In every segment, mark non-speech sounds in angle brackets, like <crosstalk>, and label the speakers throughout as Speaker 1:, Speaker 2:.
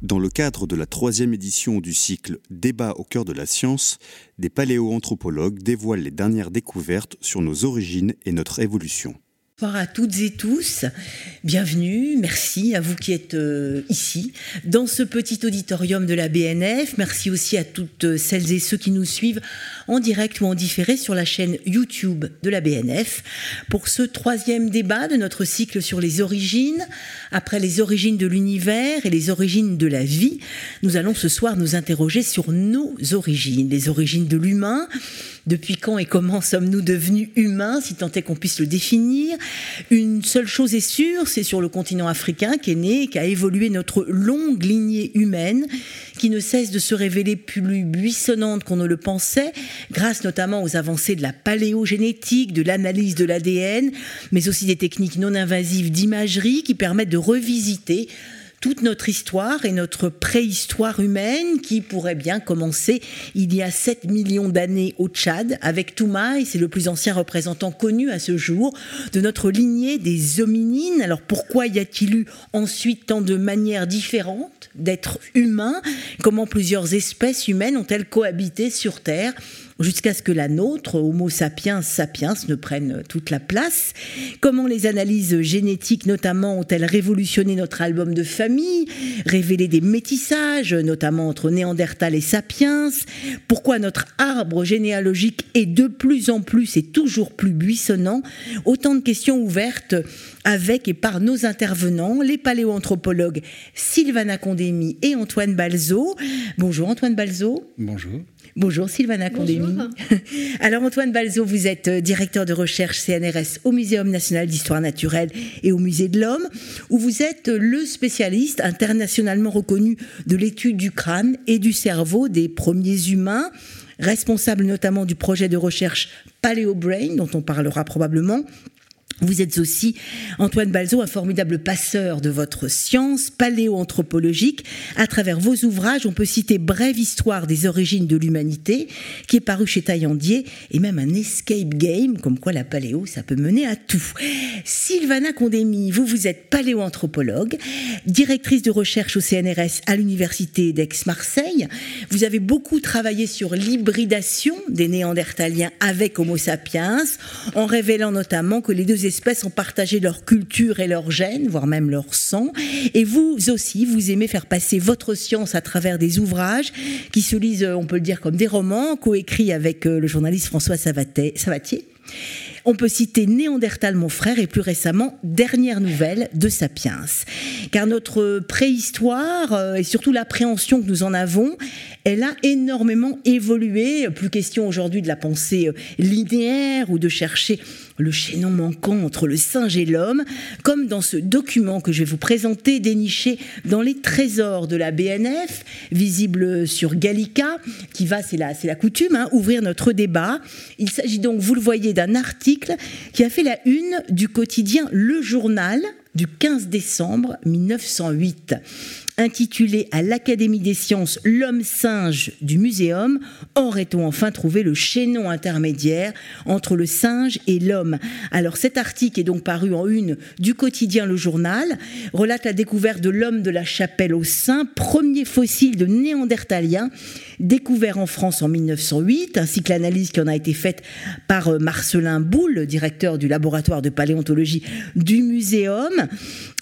Speaker 1: Dans le cadre de la troisième édition du cycle Débat au cœur de la science, des paléoanthropologues dévoilent les dernières découvertes sur nos origines et notre évolution.
Speaker 2: Bonsoir à toutes et tous, bienvenue, merci à vous qui êtes euh, ici dans ce petit auditorium de la BNF, merci aussi à toutes celles et ceux qui nous suivent en direct ou en différé sur la chaîne YouTube de la BNF pour ce troisième débat de notre cycle sur les origines. Après les origines de l'univers et les origines de la vie, nous allons ce soir nous interroger sur nos origines, les origines de l'humain, depuis quand et comment sommes-nous devenus humains, si tant est qu'on puisse le définir? Une seule chose est sûre, c'est sur le continent africain qu'est né, qu'a évolué notre longue lignée humaine, qui ne cesse de se révéler plus buissonnante qu'on ne le pensait, grâce notamment aux avancées de la paléogénétique, de l'analyse de l'ADN, mais aussi des techniques non invasives d'imagerie qui permettent de revisiter toute notre histoire et notre préhistoire humaine qui pourrait bien commencer il y a 7 millions d'années au Tchad avec Toumaï, c'est le plus ancien représentant connu à ce jour de notre lignée des hominines. Alors pourquoi y a-t-il eu ensuite tant de manières différentes d'être humains? Comment plusieurs espèces humaines ont-elles cohabité sur Terre? Jusqu'à ce que la nôtre, Homo sapiens sapiens, ne prenne toute la place Comment les analyses génétiques notamment ont-elles révolutionné notre album de famille, révélé des métissages, notamment entre Néandertal et Sapiens? Pourquoi notre arbre généalogique est de plus en plus et toujours plus buissonnant? Autant de questions ouvertes avec et par nos intervenants, les paléoanthropologues Sylvana Condémy et Antoine Balzo. Bonjour Antoine Balzo.
Speaker 3: Bonjour.
Speaker 2: Bonjour Sylvana Condémy. <laughs> Alors Antoine Balzo, vous êtes euh, directeur de recherche CNRS au Muséum national d'histoire naturelle et au Musée de l'Homme, où vous êtes le spécialiste internationalement reconnu de l'étude du crâne et du cerveau des premiers humains, responsable notamment du projet de recherche PaléoBrain, dont on parlera probablement, vous êtes aussi, Antoine Balzo, un formidable passeur de votre science paléoanthropologique. À travers vos ouvrages, on peut citer Brève histoire des origines de l'humanité, qui est paru chez Taillandier, et même un escape game, comme quoi la paléo, ça peut mener à tout. Sylvana Condémy, vous, vous êtes paléoanthropologue, directrice de recherche au CNRS à l'Université d'Aix-Marseille. Vous avez beaucoup travaillé sur l'hybridation des néandertaliens avec Homo sapiens, en révélant notamment que les deux espèces ont partagé leur culture et leur gènes, voire même leur sang. Et vous aussi, vous aimez faire passer votre science à travers des ouvrages qui se lisent, on peut le dire, comme des romans, coécrits avec euh, le journaliste François Savatier. On peut citer Néandertal, mon frère, et plus récemment, Dernière nouvelle de Sapiens. Car notre préhistoire, euh, et surtout l'appréhension que nous en avons, elle a énormément évolué. Plus question aujourd'hui de la pensée euh, linéaire ou de chercher le chaînon manquant entre le singe et l'homme, comme dans ce document que je vais vous présenter, déniché dans les trésors de la BNF, visible sur Gallica, qui va, c'est la, coutume, hein, ouvrir notre débat. Il s'agit donc, vous le voyez, d'un article qui a fait la une du quotidien Le Journal du 15 décembre 1908 intitulé à l'Académie des sciences L'homme singe du muséum, aurait-on enfin trouvé le chaînon intermédiaire entre le singe et l'homme? Alors cet article est donc paru en une du quotidien Le Journal, relate la découverte de l'homme de la chapelle au sein, premier fossile de néandertalien découvert en France en 1908, ainsi que l'analyse qui en a été faite par euh, Marcelin Boulle, directeur du laboratoire de paléontologie du muséum.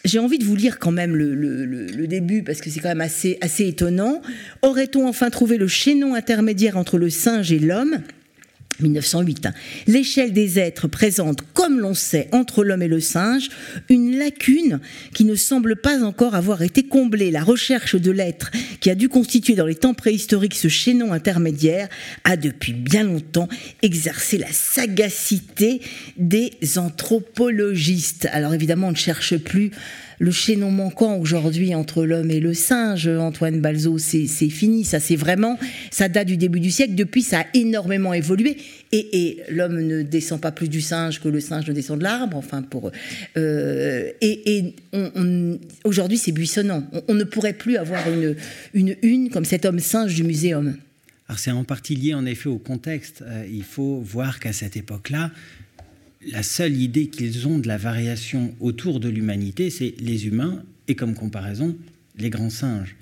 Speaker 2: J'ai envie de vous lire quand même le, début parce que c'est quand même assez, assez étonnant. Aurait-on enfin trouvé le chaînon intermédiaire entre le singe et l'homme? 1908. Hein. L'échelle des êtres présente, comme l'on sait, entre l'homme et le singe, une lacune qui ne semble pas encore avoir été comblée. La recherche de l'être qui a dû constituer dans les temps préhistoriques ce chaînon intermédiaire a depuis bien longtemps exercé la sagacité des anthropologistes. Alors évidemment, on ne cherche plus le chaînon manquant aujourd'hui entre l'homme et le singe, Antoine Balzo, c'est fini. Ça, c'est vraiment, ça date du début du siècle. Depuis, ça a énormément évolué. Et, l'homme ne descend pas plus du singe que le singe ne descend de l'arbre. Enfin, pour euh, et, aujourd'hui, c'est buissonnant. On, ne pourrait plus avoir une, une comme cet homme singe du muséum.
Speaker 3: Alors c'est en partie lié en effet au contexte. Euh, il faut voir qu'à cette époque-là,
Speaker 4: la seule idée qu'ils ont de la variation autour de l'humanité, c'est les humains et comme comparaison, les grands singes.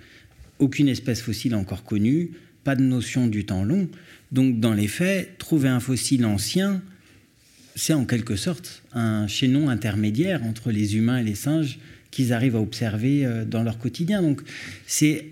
Speaker 4: Aucune espèce fossile encore connue, pas de notion du temps long. Donc dans les faits, trouver un fossile ancien, c'est en quelque sorte un chaînon intermédiaire entre les humains et les singes qu'ils arrivent à observer euh, dans leur quotidien. Donc c'est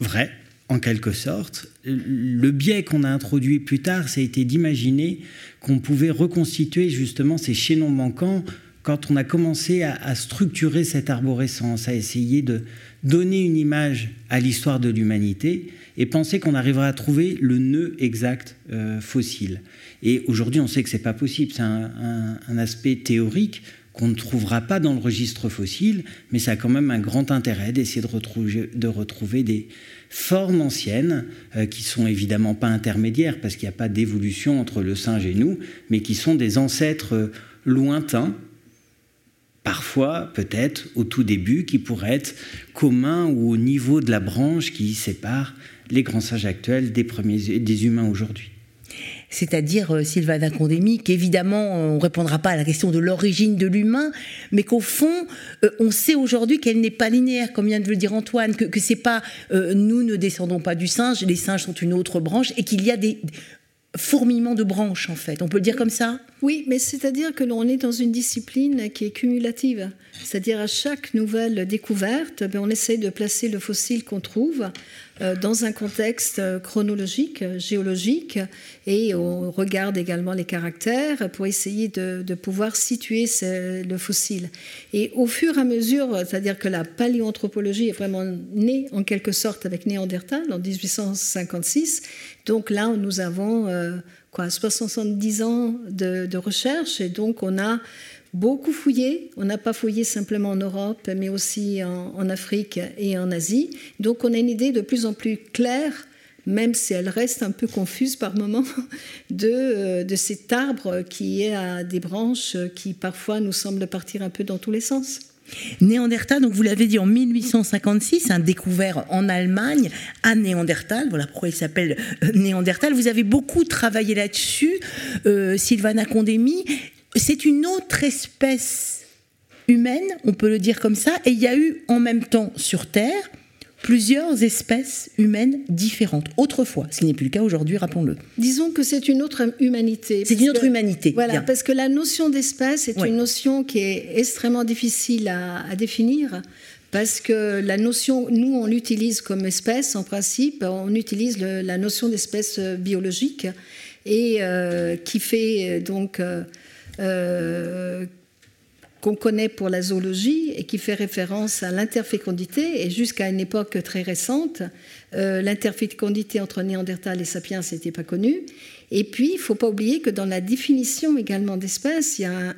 Speaker 4: vrai, en quelque sorte. Le biais qu'on a introduit plus tard, ça été d'imaginer qu'on pouvait reconstituer justement ces chaînons manquants quand on a commencé à, structurer cette arborescence, à essayer de donner une image à l'histoire de l'humanité et penser qu'on arriverait à trouver le nœud exact euh, fossile. Et aujourd'hui, on sait que c'est pas possible. C'est un, aspect théorique qu'on ne trouvera pas dans le registre fossile, mais ça a quand même un grand intérêt d'essayer de retrouver des formes anciennes euh, qui sont évidemment pas intermédiaires parce qu'il n'y a pas d'évolution entre le singe et nous, mais qui sont des ancêtres euh, lointains, parfois peut-être au tout début, qui pourraient être communs ou au niveau de la branche qui sépare les grands singes actuels des, premiers, des humains aujourd'hui
Speaker 2: c'est-à-dire euh, Sylvana Condémy, qu'évidemment, on ne répondra pas à la question de l'origine de l'humain, mais qu'au fond, euh, on sait aujourd'hui qu'elle n'est pas linéaire, comme vient de le dire Antoine, que, que c'est pas euh, nous ne descendons pas du singe, les singes sont une autre branche, et qu'il y a des fourmillements de branches, en fait. On peut le dire comme ça?
Speaker 3: Oui, mais c'est-à-dire que l'on est dans une discipline qui est cumulative. C'est-à-dire à chaque nouvelle découverte, ben, on essaie de placer le fossile qu'on trouve euh, dans un contexte euh, chronologique, euh, géologique, et on regarde également les caractères pour essayer de, pouvoir situer le fossile. Et au fur et à mesure, c'est-à-dire que la paléoanthropologie est vraiment née en quelque sorte avec Néandertal en 1856, donc là nous avons quoi, 70 ans de recherche, et donc on a beaucoup fouillé. On n'a pas fouillé simplement en Europe, mais aussi en, Afrique et en Asie. Donc on a une idée de plus en plus claire, même si elle reste un peu confuse par moments, <laughs> de, euh, de cet arbre qui est à des branches qui parfois nous semblent partir un peu dans tous les sens.
Speaker 2: Néandertal, donc vous l'avez dit en 1856, un découvert en Allemagne à Néandertal. Voilà pourquoi il s'appelle euh, Néandertal. Vous avez beaucoup travaillé là-dessus, euh, Sylvana Condémy c'est une autre espèce humaine, on peut le dire comme ça, et il y a eu en même temps sur Terre plusieurs espèces humaines différentes, autrefois, ce qui n'est plus le cas aujourd'hui, rappelons-le.
Speaker 3: Disons que c'est une autre humanité.
Speaker 2: C'est une autre humanité.
Speaker 3: Voilà, parce que la notion d'espèce est une notion qui est extrêmement difficile à, définir. Parce que la notion, nous on l'utilise comme espèce en principe, on utilise la notion d'espèce biologique et euh, qui fait euh, donc euh, euh, qu'on connaît pour la zoologie et qui fait référence à l'interfécondité. Et jusqu'à une époque très récente, euh, l'interfécondité entre Néandertal et Sapiens n'était pas connue. Et puis, il ne faut pas oublier que dans la définition également d'espèces, il y a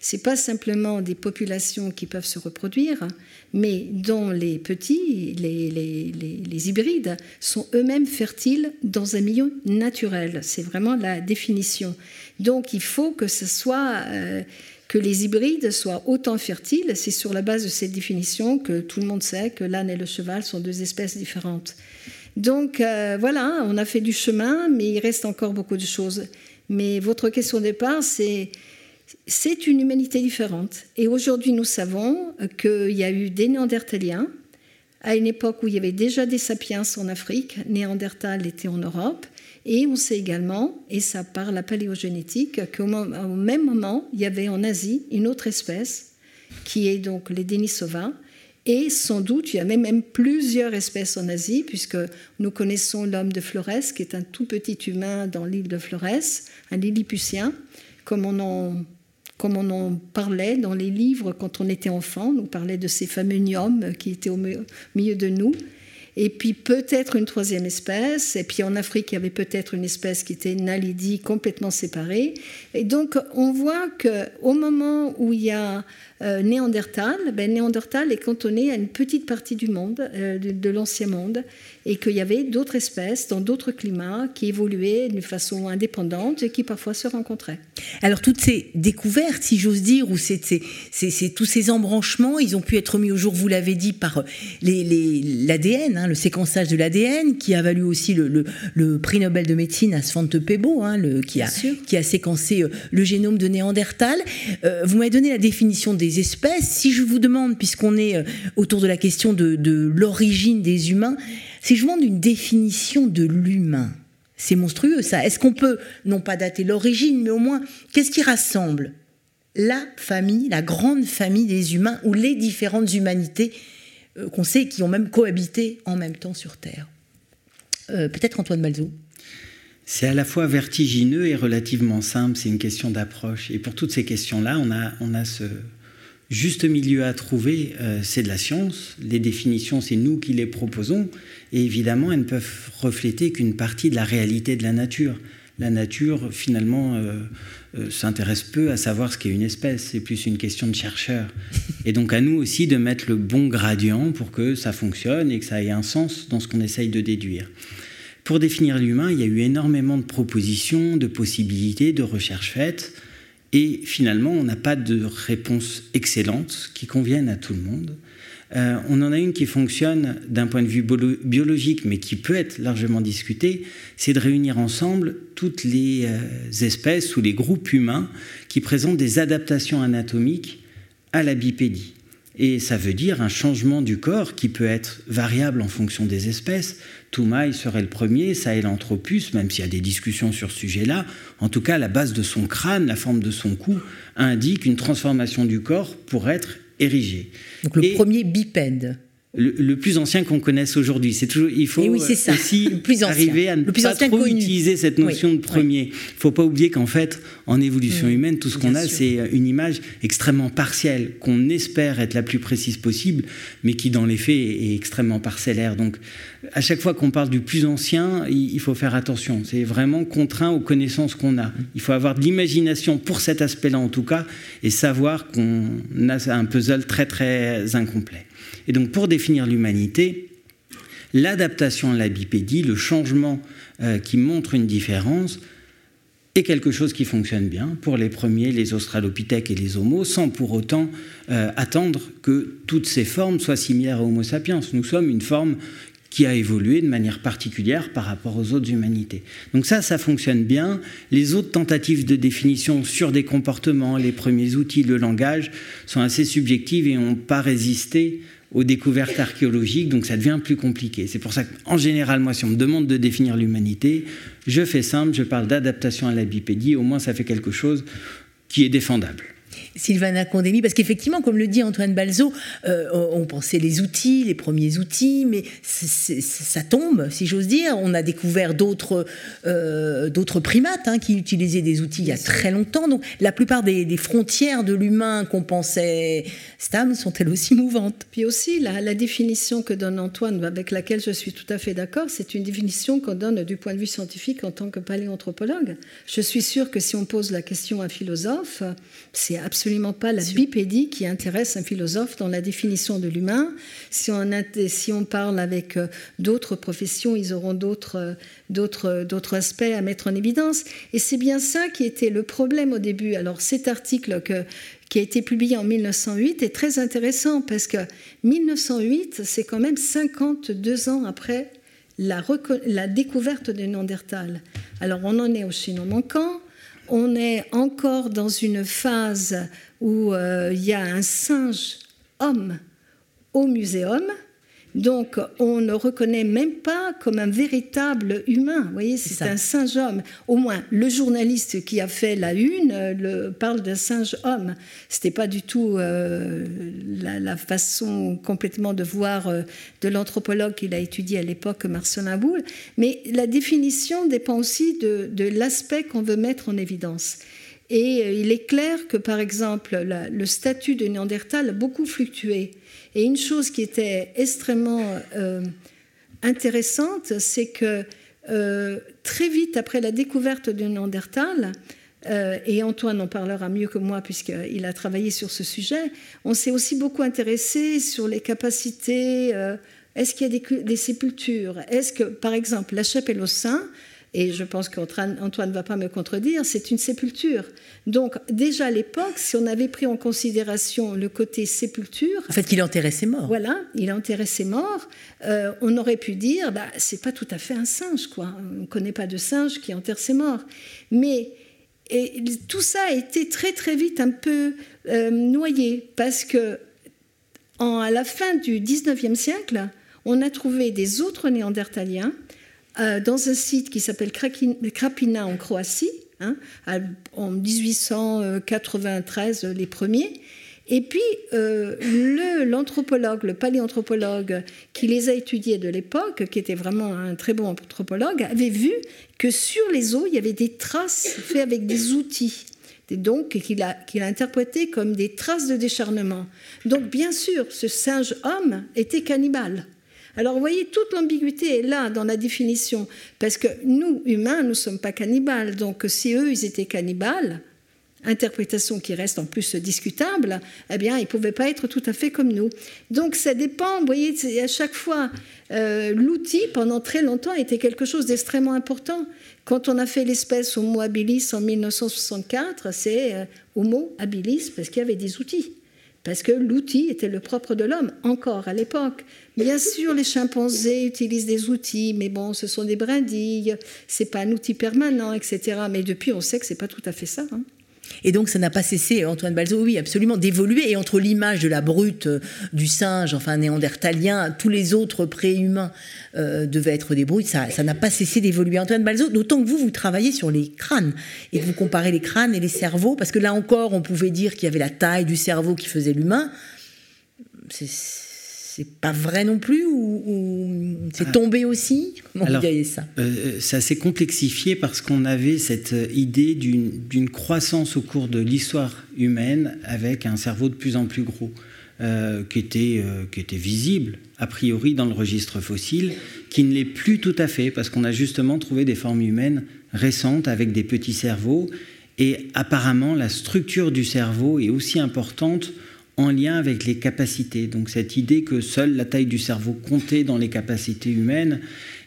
Speaker 3: c'est pas simplement des populations qui peuvent se reproduire, mais dont les petits, les hybrides, sont eux-mêmes fertiles dans un milieu naturel. C'est vraiment la définition. Donc il faut que euh, que les hybrides soient autant fertiles. C'est sur la base de cette définition que tout le monde sait que l'âne et le cheval sont deux espèces différentes. Donc euh, voilà, on a fait du chemin, mais il reste encore beaucoup de choses. Mais votre question de départ, c'est c'est une humanité différente. Et aujourd'hui, nous savons qu'il y a eu des Néandertaliens à une époque où il y avait déjà des sapiens en Afrique. Néandertal était en Europe. Et on sait également, et ça par la paléogénétique, qu'au même moment, il y avait en Asie une autre espèce, qui est donc les Denisova, et sans doute, il y avait même plusieurs espèces en Asie, puisque nous connaissons l'homme de Flores, qui est un tout petit humain dans l'île de Flores, un lilliputien, comme on en comme on en parlait dans les livres quand on était enfant, on parlait de ces fameux gnomes qui étaient au milieu de nous et puis peut-être une troisième espèce, et puis en Afrique, il y avait peut-être une espèce qui était Nalidi, complètement séparée. Et donc, on voit qu'au moment où il y a euh, Néandertal, ben, Néandertal est cantonné à une petite partie du monde, euh, de, l'ancien monde, et qu'il y avait d'autres espèces dans d'autres climats qui évoluaient d'une façon indépendante et qui parfois se rencontraient.
Speaker 2: Alors toutes ces découvertes, si j'ose dire, ou c'est, tous ces embranchements, ils ont pu être mis au jour, vous l'avez dit, par l'ADN, hein, le séquençage de l'ADN, qui a valu aussi le, prix Nobel de médecine à Svante Pebo, hein, qui, a, qui a séquencé euh, le génome de Néandertal. Euh, vous m'avez donné la définition des espèces. Si je vous demande, puisqu'on est euh, autour de la question de, l'origine des humains, si je vous demande une définition de l'humain, c'est monstrueux ça. Est-ce qu'on peut, non pas dater l'origine, mais au moins, qu'est-ce qui rassemble la famille, la grande famille des humains ou les différentes humanités euh, qu'on sait qui ont même cohabité en même temps sur Terre? Euh, peut-être Antoine Malzo.
Speaker 4: C'est à la fois vertigineux et relativement simple, c'est une question d'approche. Et pour toutes ces questions-là, on a, on a ce juste milieu à trouver, euh, c'est de la science. Les définitions, c'est nous qui les proposons. Et évidemment, elles ne peuvent refléter qu'une partie de la réalité de la nature. La nature, finalement, euh, s'intéresse peu à savoir ce qu'est une espèce, c'est plus une question de chercheur. Et donc à nous aussi de mettre le bon gradient pour que ça fonctionne et que ça ait un sens dans ce qu'on essaye de déduire. Pour définir l'humain, il y a eu énormément de propositions, de possibilités, de recherches faites, et finalement on n'a pas de réponse excellente qui convienne à tout le monde. Euh, on en a une qui fonctionne d'un point de vue biologique, mais qui peut être largement discutée, c'est de réunir ensemble toutes les euh, espèces ou les groupes humains qui présentent des adaptations anatomiques à la bipédie. Et ça veut dire un changement du corps qui peut être variable en fonction des espèces. Toumaï serait le premier, Sahelanthropus, même s'il y a des discussions sur ce sujet-là. En tout cas, la base de son crâne, la forme de son cou, indique une transformation du corps pour être érigé.
Speaker 2: Donc le premier bipède.
Speaker 4: Le, plus ancien qu'on connaisse aujourd'hui. C'est toujours, il faut oui, aussi plus arriver à ne pas trop utiliser cette notion de premier. Il ne faut pas oublier qu'en fait, en évolution mm. humaine, tout ce qu'on a, c'est une image extrêmement partielle, qu'on espère être la plus précise possible, mais qui dans les faits est extrêmement parcellaire. Donc, à chaque fois qu'on parle du plus ancien, il faut faire attention. C'est vraiment contraint aux connaissances qu'on a. Il faut avoir de l'imagination pour cet aspect-là en tout cas, et savoir qu'on a un puzzle très très incomplet. Et donc pour définir l'humanité, l'adaptation à la bipédie, le changement euh, qui montre une différence, est quelque chose qui fonctionne bien pour les premiers, les australopithèques et les homos, sans pour autant euh, attendre que toutes ces formes soient similaires à Homo sapiens. Nous sommes une forme qui a évolué de manière particulière par rapport aux autres humanités. Donc ça, ça fonctionne bien. Les autres tentatives de définition sur des comportements, les premiers outils, le langage, sont assez subjectives et n'ont pas résisté aux découvertes archéologiques, donc ça devient plus compliqué. C'est pour ça qu'en général, moi, si on me demande de définir l'humanité, je fais simple, je parle d'adaptation à la bipédie, au moins ça fait quelque chose qui est défendable.
Speaker 2: Sylvana Condémy, parce qu'effectivement, comme le dit Antoine Balzo, euh, on pensait les outils, les premiers outils, mais ça tombe, si j'ose dire. On a découvert d'autres euh, primates hein, qui utilisaient des outils il y a très longtemps. Donc la plupart des, frontières de l'humain qu'on pensait stables sont-elles aussi mouvantes.
Speaker 3: Puis aussi, la, la, définition que donne Antoine, avec laquelle je suis tout à fait d'accord, c'est une définition qu'on donne du point de vue scientifique en tant que paléanthropologue. Je suis sûre que si on pose la question à un philosophe, c'est absolument absolument pas la bipédie qui intéresse un philosophe dans la définition de l'humain. Si on, si on parle avec euh, d'autres professions, ils auront d'autres, d'autres, d'autres aspects à mettre en évidence. Et c'est bien ça qui était le problème au début. Alors cet article que, qui a été publié en 1908 est très intéressant parce que 1908, c'est quand même 52 ans après la, la découverte de Néandertal. Alors on en est au chaînon manquant, on est encore dans une phase où euh, il y a un singe homme au muséum donc, on ne reconnaît même pas comme un véritable humain. Vous voyez, c'est un singe-homme. Au moins, le journaliste qui a fait la une euh, le, parle d'un singe-homme. C'était pas du tout euh, la, façon complètement de voir euh, de l'anthropologue qu'il a étudié à l'époque, Marcelin Boulle. Mais la définition dépend aussi de, de l'aspect qu'on veut mettre en évidence. Et il est clair que, par exemple, le statut de Néandertal a beaucoup fluctué. Et une chose qui était extrêmement euh, intéressante, c'est que euh, très vite après la découverte de Néandertal, euh, et Antoine en parlera mieux que moi puisqu'il a travaillé sur ce sujet, on s'est aussi beaucoup intéressé sur les capacités. Est-ce qu'il y a des, des sépultures? Est-ce que, par exemple, la chapelle au sein et je pense qu'Antoine ne va pas me contredire, c'est une sépulture. Donc déjà à l'époque, si on avait pris en considération le côté sépulture...
Speaker 2: En fait, qu'il enterrait ses morts.
Speaker 3: Voilà, il enterrait ses morts. Euh, on aurait pu dire, bah, c'est pas tout à fait un singe, quoi. On ne connaît pas de singe qui enterre ses morts. Mais et tout ça a été très très vite un peu euh, noyé parce que à la fin du 19e siècle, on a trouvé des autres néandertaliens euh, dans un site qui s'appelle Krapina en Croatie, hein, en 1893 les premiers. Et puis, euh, l'anthropologue, le, paléanthropologue qui les a étudiés de l'époque, qui était vraiment un très bon anthropologue, avait vu que sur les os, il y avait des traces faites avec des outils. Et donc, qu'il a, qu'il a interprété comme des traces de décharnement. Donc, bien sûr, ce singe homme était cannibale. Alors vous voyez, toute l'ambiguïté est là dans la définition, parce que nous, humains, nous ne sommes pas cannibales. Donc si eux, ils étaient cannibales, interprétation qui reste en plus discutable, eh bien, ils ne pouvaient pas être tout à fait comme nous. Donc ça dépend, vous voyez, à chaque fois, euh, l'outil, pendant très longtemps, était quelque chose d'extrêmement important. Quand on a fait l'espèce Homo habilis en 1964, c'est euh, Homo habilis parce qu'il y avait des outils parce que l'outil était le propre de l'homme, encore à l'époque. Bien sûr, les chimpanzés utilisent des outils, mais bon, ce sont des brindilles, c'est pas un outil permanent, etc. Mais depuis, on sait que c'est pas tout à fait ça. Hein.
Speaker 2: Et donc, ça n'a pas cessé, Antoine Balzo, oui, absolument, d'évoluer. Et entre l'image de la brute euh, du singe, enfin néandertalien, tous les autres préhumains euh, devaient être des brutes, ça n'a pas cessé d'évoluer. Antoine Balzo, d'autant que vous, vous travaillez sur les crânes et que vous comparez les crânes et les cerveaux, parce que là encore, on pouvait dire qu'il y avait la taille du cerveau qui faisait l'humain. C'est c'est pas vrai non plus ou, c'est ah. tombé aussi?
Speaker 4: Comment vous voyez ça? euh, Ça s'est complexifié parce qu'on avait cette idée d'une croissance au cours de l'histoire humaine avec un cerveau de plus en plus gros. Euh, qui, était, euh, qui était visible, a priori, dans le registre fossile, qui ne l'est plus tout à fait, parce qu'on a justement trouvé des formes humaines récentes avec des petits cerveaux, et apparemment la structure du cerveau est aussi importante en lien avec les capacités. Donc cette idée que seule la taille du cerveau comptait dans les capacités humaines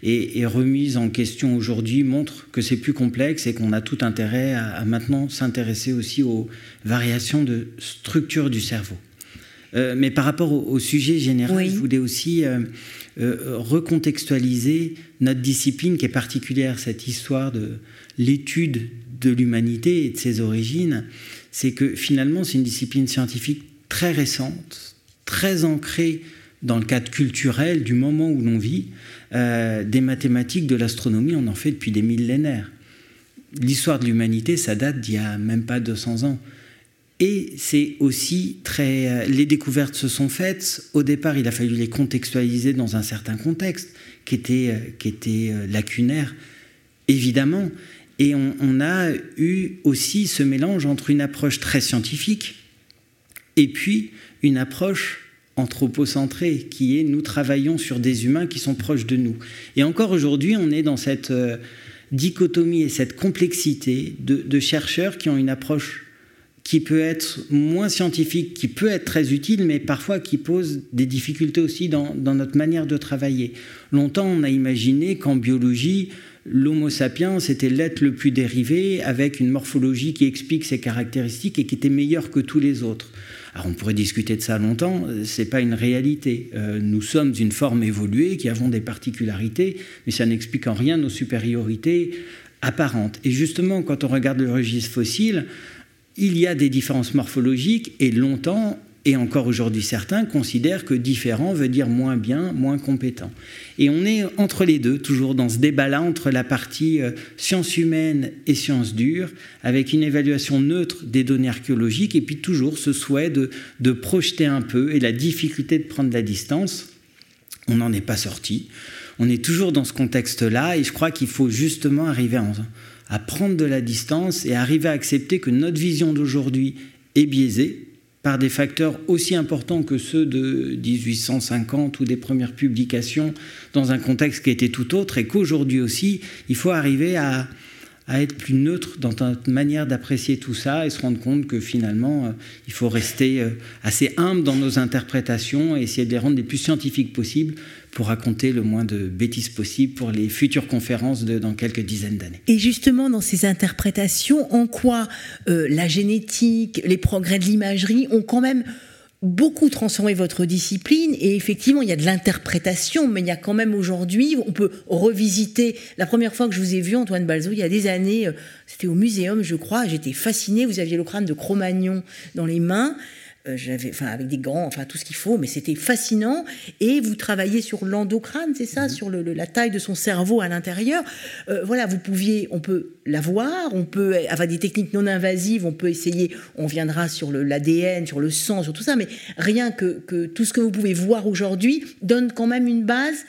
Speaker 4: est, remise en question aujourd'hui montre que c'est plus complexe et qu'on a tout intérêt à, maintenant s'intéresser aussi aux variations de structure du cerveau. Euh, mais par rapport au, sujet général, je voulais aussi euh, euh, recontextualiser notre discipline qui est particulière, cette histoire de l'étude de l'humanité et de ses origines. C'est que finalement, c'est une discipline scientifique très récente, très ancrée dans le cadre culturel du moment où l'on vit. Euh, des mathématiques, de l'astronomie, on en fait depuis des millénaires. L'histoire de l'humanité, ça date d'il y a même pas 200 ans. Et c'est aussi très. Euh, les découvertes se sont faites. Au départ, il a fallu les contextualiser dans un certain contexte qui était, euh, qui était lacunaire, évidemment. Et on, on, a eu aussi ce mélange entre une approche très scientifique et puis une approche anthropocentrée qui est nous travaillons sur des humains qui sont proches de nous. Et encore aujourd'hui, on est dans cette euh, dichotomie et cette complexité de, chercheurs qui ont une approche qui peut être moins scientifique, qui peut être très utile, mais parfois qui pose des difficultés aussi dans, dans notre manière de travailler. Longtemps, on a imaginé qu'en biologie, l'Homo sapiens était l'être le plus dérivé, avec une morphologie qui explique ses caractéristiques et qui était meilleure que tous les autres. Alors on pourrait discuter de ça longtemps, c'est pas une réalité. Euh, nous sommes une forme évoluée qui avons des particularités, mais ça n'explique en rien nos supériorités apparentes. Et justement, quand on regarde le registre fossile, il y a des différences morphologiques et longtemps, et encore aujourd'hui certains considèrent que différent veut dire moins bien, moins compétent. Et on est entre les deux, toujours dans ce débat-là, entre la partie euh, sciences humaines et sciences dures, avec une évaluation neutre des données archéologiques, et puis toujours ce souhait de, de projeter un peu et la difficulté de prendre la distance. On n'en est pas sorti. On est toujours dans ce contexte-là, et je crois qu'il faut justement arriver à, à prendre de la distance et arriver à accepter que notre vision d'aujourd'hui est biaisée, par des facteurs aussi importants que ceux de 1850 ou des premières publications dans un contexte qui était tout autre et qu'aujourd'hui aussi, il faut arriver à, être plus neutre dans notre manière d'apprécier tout ça et se rendre compte que finalement, euh, il faut rester euh, assez humble dans nos interprétations et essayer de les rendre les plus scientifiques possibles pour raconter le moins de bêtises possible pour les futures conférences dans quelques dizaines d'années.
Speaker 2: Et justement, dans ces interprétations, en quoi euh, la génétique, les progrès de l'imagerie ont quand même beaucoup transformé votre discipline? Et effectivement il y a de l'interprétation mais il y a quand même aujourd'hui on peut revisiter. La première fois que je vous ai vu Antoine Balzo il y a des années euh, c'était au muséum je crois j'étais fascinée vous aviez le crâne de Cro-Magnon dans les mains j'avais, enfin, avec des gants, enfin tout ce qu'il faut, mais c'était fascinant. Et vous travaillez sur l'endocrâne, c'est ça, mhm. sur le, la taille de son cerveau à l'intérieur. Euh, voilà, vous pouviez, on peut la voir, on peut, avoir des techniques non invasives, on peut essayer, on viendra sur l'ADN, sur le sang, sur tout ça, mais rien que, que tout ce que vous pouvez voir aujourd'hui donne quand même une base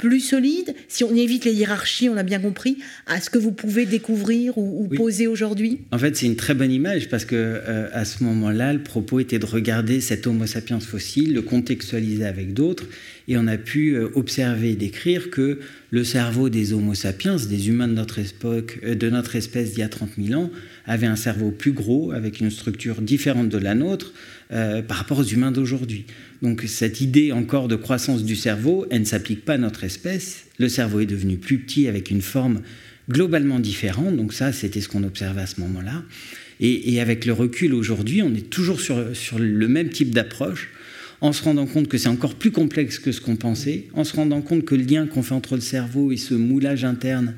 Speaker 2: plus solide, si on évite les hiérarchies, on a bien compris, à ce que vous pouvez découvrir ou, poser aujourd'hui.
Speaker 4: En fait, c'est une très bonne image parce que euh, à ce moment-là, le propos était de regarder cet Homo sapiens fossile, le contextualiser avec d'autres, et on a pu euh, observer et décrire que le cerveau des Homo sapiens, des humains de notre, époque, euh, de notre espèce d'il y a 30 000 ans, avait un cerveau plus gros, avec une structure différente de la nôtre par rapport aux humains d'aujourd'hui. Donc cette idée encore de croissance du cerveau, elle ne s'applique pas à notre espèce. Le cerveau est devenu plus petit avec une forme globalement différente. Donc ça, c'était ce qu'on observait à ce moment-là. Et, avec le recul aujourd'hui, on est toujours sur, sur le même type d'approche, en se rendant compte que c'est encore plus complexe que ce qu'on pensait, en se rendant compte que le lien qu'on fait entre le cerveau et ce moulage interne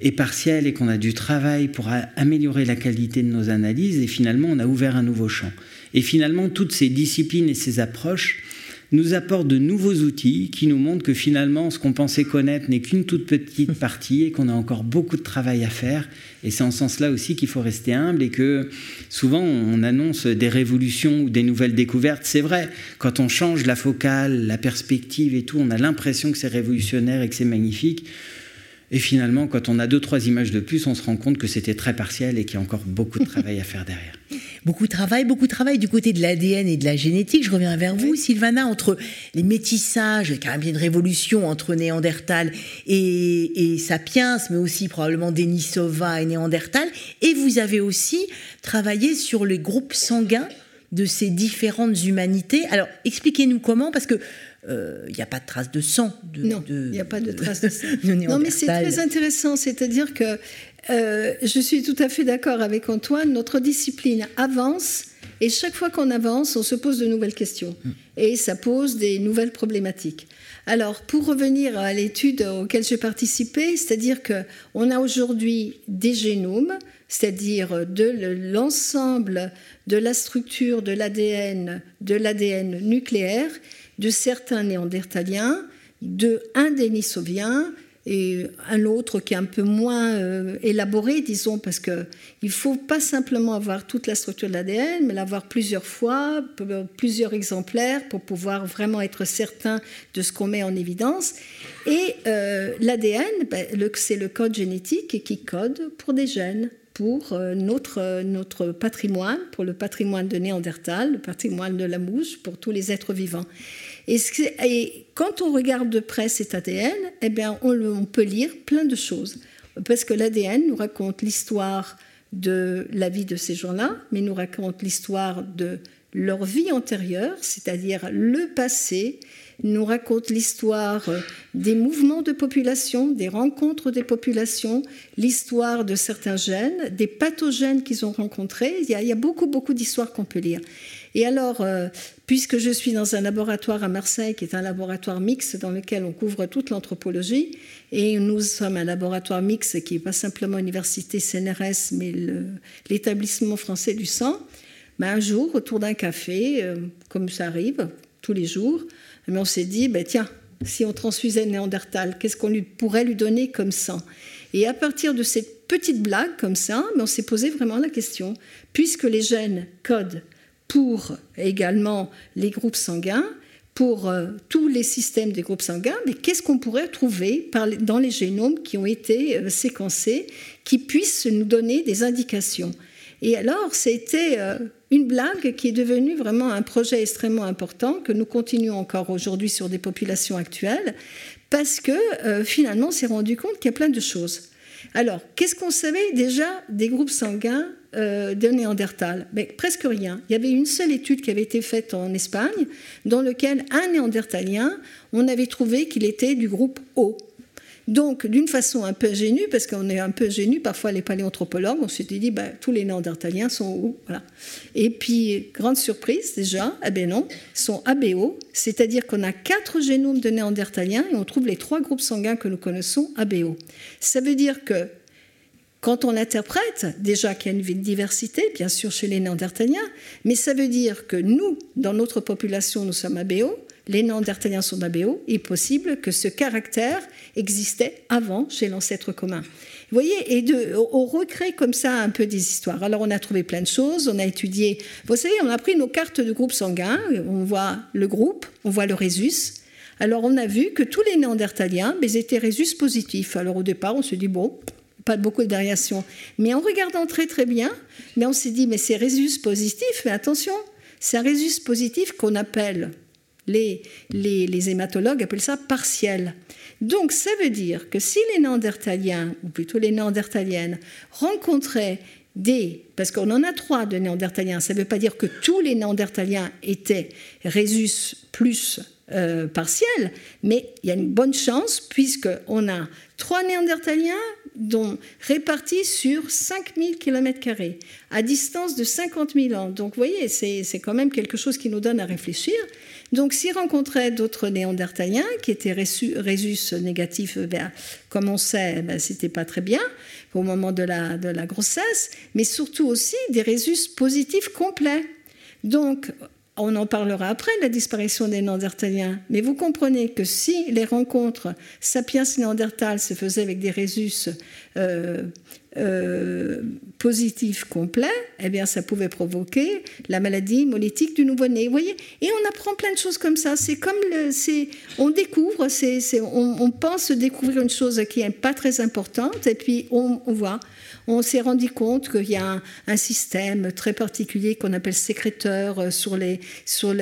Speaker 4: est partiel et qu'on a du travail pour améliorer la qualité de nos analyses. Et finalement, on a ouvert un nouveau champ. Et finalement, toutes ces disciplines et ces approches nous apportent de nouveaux outils qui nous montrent que finalement, ce qu'on pensait connaître n'est qu'une toute petite <laughs> partie et qu'on a encore beaucoup de travail à faire. Et c'est en ce sens-là aussi qu'il faut rester humble et que souvent on annonce des révolutions ou des nouvelles découvertes. C'est vrai, quand on change la focale, la perspective et tout, on a l'impression que c'est révolutionnaire et que c'est magnifique. Et finalement, quand on a deux, trois images de plus, on se rend compte que c'était très partiel et qu'il y a encore beaucoup de travail à faire derrière. <laughs>
Speaker 2: Beaucoup de travail, beaucoup de travail du côté de l'ADN et de la génétique. Je reviens vers vous, Sylvana, entre les métissages, y a une révolution entre Néandertal et, et Sapiens, mais aussi probablement Denisova et Néandertal. Et vous avez aussi travaillé sur les groupes sanguins de ces différentes humanités. Alors, expliquez-nous comment, parce que il euh, n'y a pas de traces de sang. De,
Speaker 3: non, il n'y a pas de traces de sang. <laughs> non, mais c'est très intéressant, c'est-à-dire que euh, je suis tout à fait d'accord avec Antoine, notre discipline avance et chaque fois qu'on avance, on se pose de nouvelles questions mm. et ça pose des nouvelles problématiques. Alors, pour revenir à l'étude auquel j'ai participé, c'est-à-dire qu'on a aujourd'hui des génomes, c'est-à-dire de l'ensemble de la structure de l'ADN, de l'ADN nucléaire, de certains néandertaliens, de un Denisovien et un autre qui est un peu moins euh, élaboré, disons, parce qu'il ne faut pas simplement avoir toute la structure de l'ADN, mais l'avoir plusieurs fois, plusieurs exemplaires, pour pouvoir vraiment être certain de ce qu'on met en évidence. Et euh, l'ADN, ben, c'est le code génétique qui code pour des gènes pour euh, notre, notre patrimoine, pour le patrimoine de Néandertal, le patrimoine de la mouche, pour tous les êtres vivants. Et, quand on regarde de près cet ADN, eh bien, on, peut lire plein de choses. Parce que l'ADN nous raconte l'histoire de la vie de ces gens-là, mais nous raconte l'histoire de leur vie antérieure, c'est-à-dire le passé, nous raconte l'histoire des mouvements de population, des rencontres des populations, l'histoire de certains gènes, des pathogènes qu'ils ont rencontrés. Il y a beaucoup, beaucoup d'histoires qu'on peut lire. Et alors, euh, puisque je suis dans un laboratoire à Marseille, qui est un laboratoire mixte dans lequel on couvre toute l'anthropologie, et nous sommes un laboratoire mixte qui n'est pas simplement l'université CNRS, mais l'établissement français du sang, ben un jour, autour d'un café, euh, comme ça arrive tous les jours, mais on s'est dit, ben tiens, si on transfusait Néandertal, qu'est-ce qu'on pourrait lui donner comme sang? Et à partir de cette petite blague comme ça, ben on s'est posé vraiment la question, puisque les gènes codent pour également les groupes sanguins, pour euh, tous les systèmes des groupes sanguins, mais qu'est-ce qu'on pourrait trouver dans les génomes qui ont été euh, séquencés qui puissent nous donner des indications? Et alors, c'était euh, une blague qui est devenue vraiment un projet extrêmement important que nous continuons encore aujourd'hui sur des populations actuelles, parce que finalement, on s'est rendu compte qu'il y a plein de choses. Alors, qu'est-ce qu'on savait déjà des groupes sanguins euh, de Néandertal? Presque rien. Il y avait une seule étude qui avait été faite en Espagne, dans laquelle un Néandertalien, on avait trouvé qu'il était du groupe O. Donc, d'une façon un peu ingénue, parce qu'on est un peu ingénu, parfois les paléanthropologues, on s'était dit, bah, tous les néandertaliens sont où. Et puis, grande surprise déjà, eh ben non, sont ABO, c'est-à-dire qu'on a quatre génomes de néandertaliens et on trouve les trois groupes sanguins que nous connaissons ABO. Ça veut dire que quand on interprète, déjà qu'il y a une diversité, bien sûr, chez les néandertaliens, mais ça veut dire que nous, dans notre population, nous sommes ABO, les Néandertaliens sont ABO, il est possible que ce caractère existait avant chez l'ancêtre commun. Vous voyez, et de, on recrée comme ça un peu des histoires. Alors on a trouvé plein de choses, on a étudié, vous savez, on a pris nos cartes de groupe sanguin, on voit le groupe, on voit le rhésus. Alors on a vu que tous les Néandertaliens, mais étaient rhésus positifs. Alors au départ, on se dit, bon, pas beaucoup de variations. Mais en regardant très très bien, mais on s'est dit, mais c'est rhésus positif, mais attention, c'est un rhésus positif qu'on appelle les, les, hématologues appellent ça partiel. Donc ça veut dire que si les néandertaliens, ou plutôt les néandertaliennes, rencontraient des, parce qu'on en a trois de néandertaliens, ça ne veut pas dire que tous les néandertaliens étaient rhésus plus euh, partiel, mais il y a une bonne chance puisqu'on a trois néandertaliens dont répartis sur 5000 km, à distance de 50 000 ans. Donc vous voyez, c'est quand même quelque chose qui nous donne à réfléchir. Donc, s'ils rencontraient d'autres néandertaliens qui étaient rhésus négatifs, ben, comme on sait, ben, c'était pas très bien au moment de la, grossesse, mais surtout aussi des rhésus positifs complets. Donc, on en parlera après, la disparition des Néandertaliens. Mais vous comprenez que si les rencontres sapiens-néandertal se faisaient avec des rhésus euh, euh, positifs complets, eh bien, ça pouvait provoquer la maladie molétique du nouveau-né. Vous voyez Et on apprend plein de choses comme ça. C'est comme le, on découvre, on, pense découvrir une chose qui n'est pas très importante, et puis on voit on s'est rendu compte qu'il y a un, système très particulier qu'on appelle sécréteur euh, sur les, sur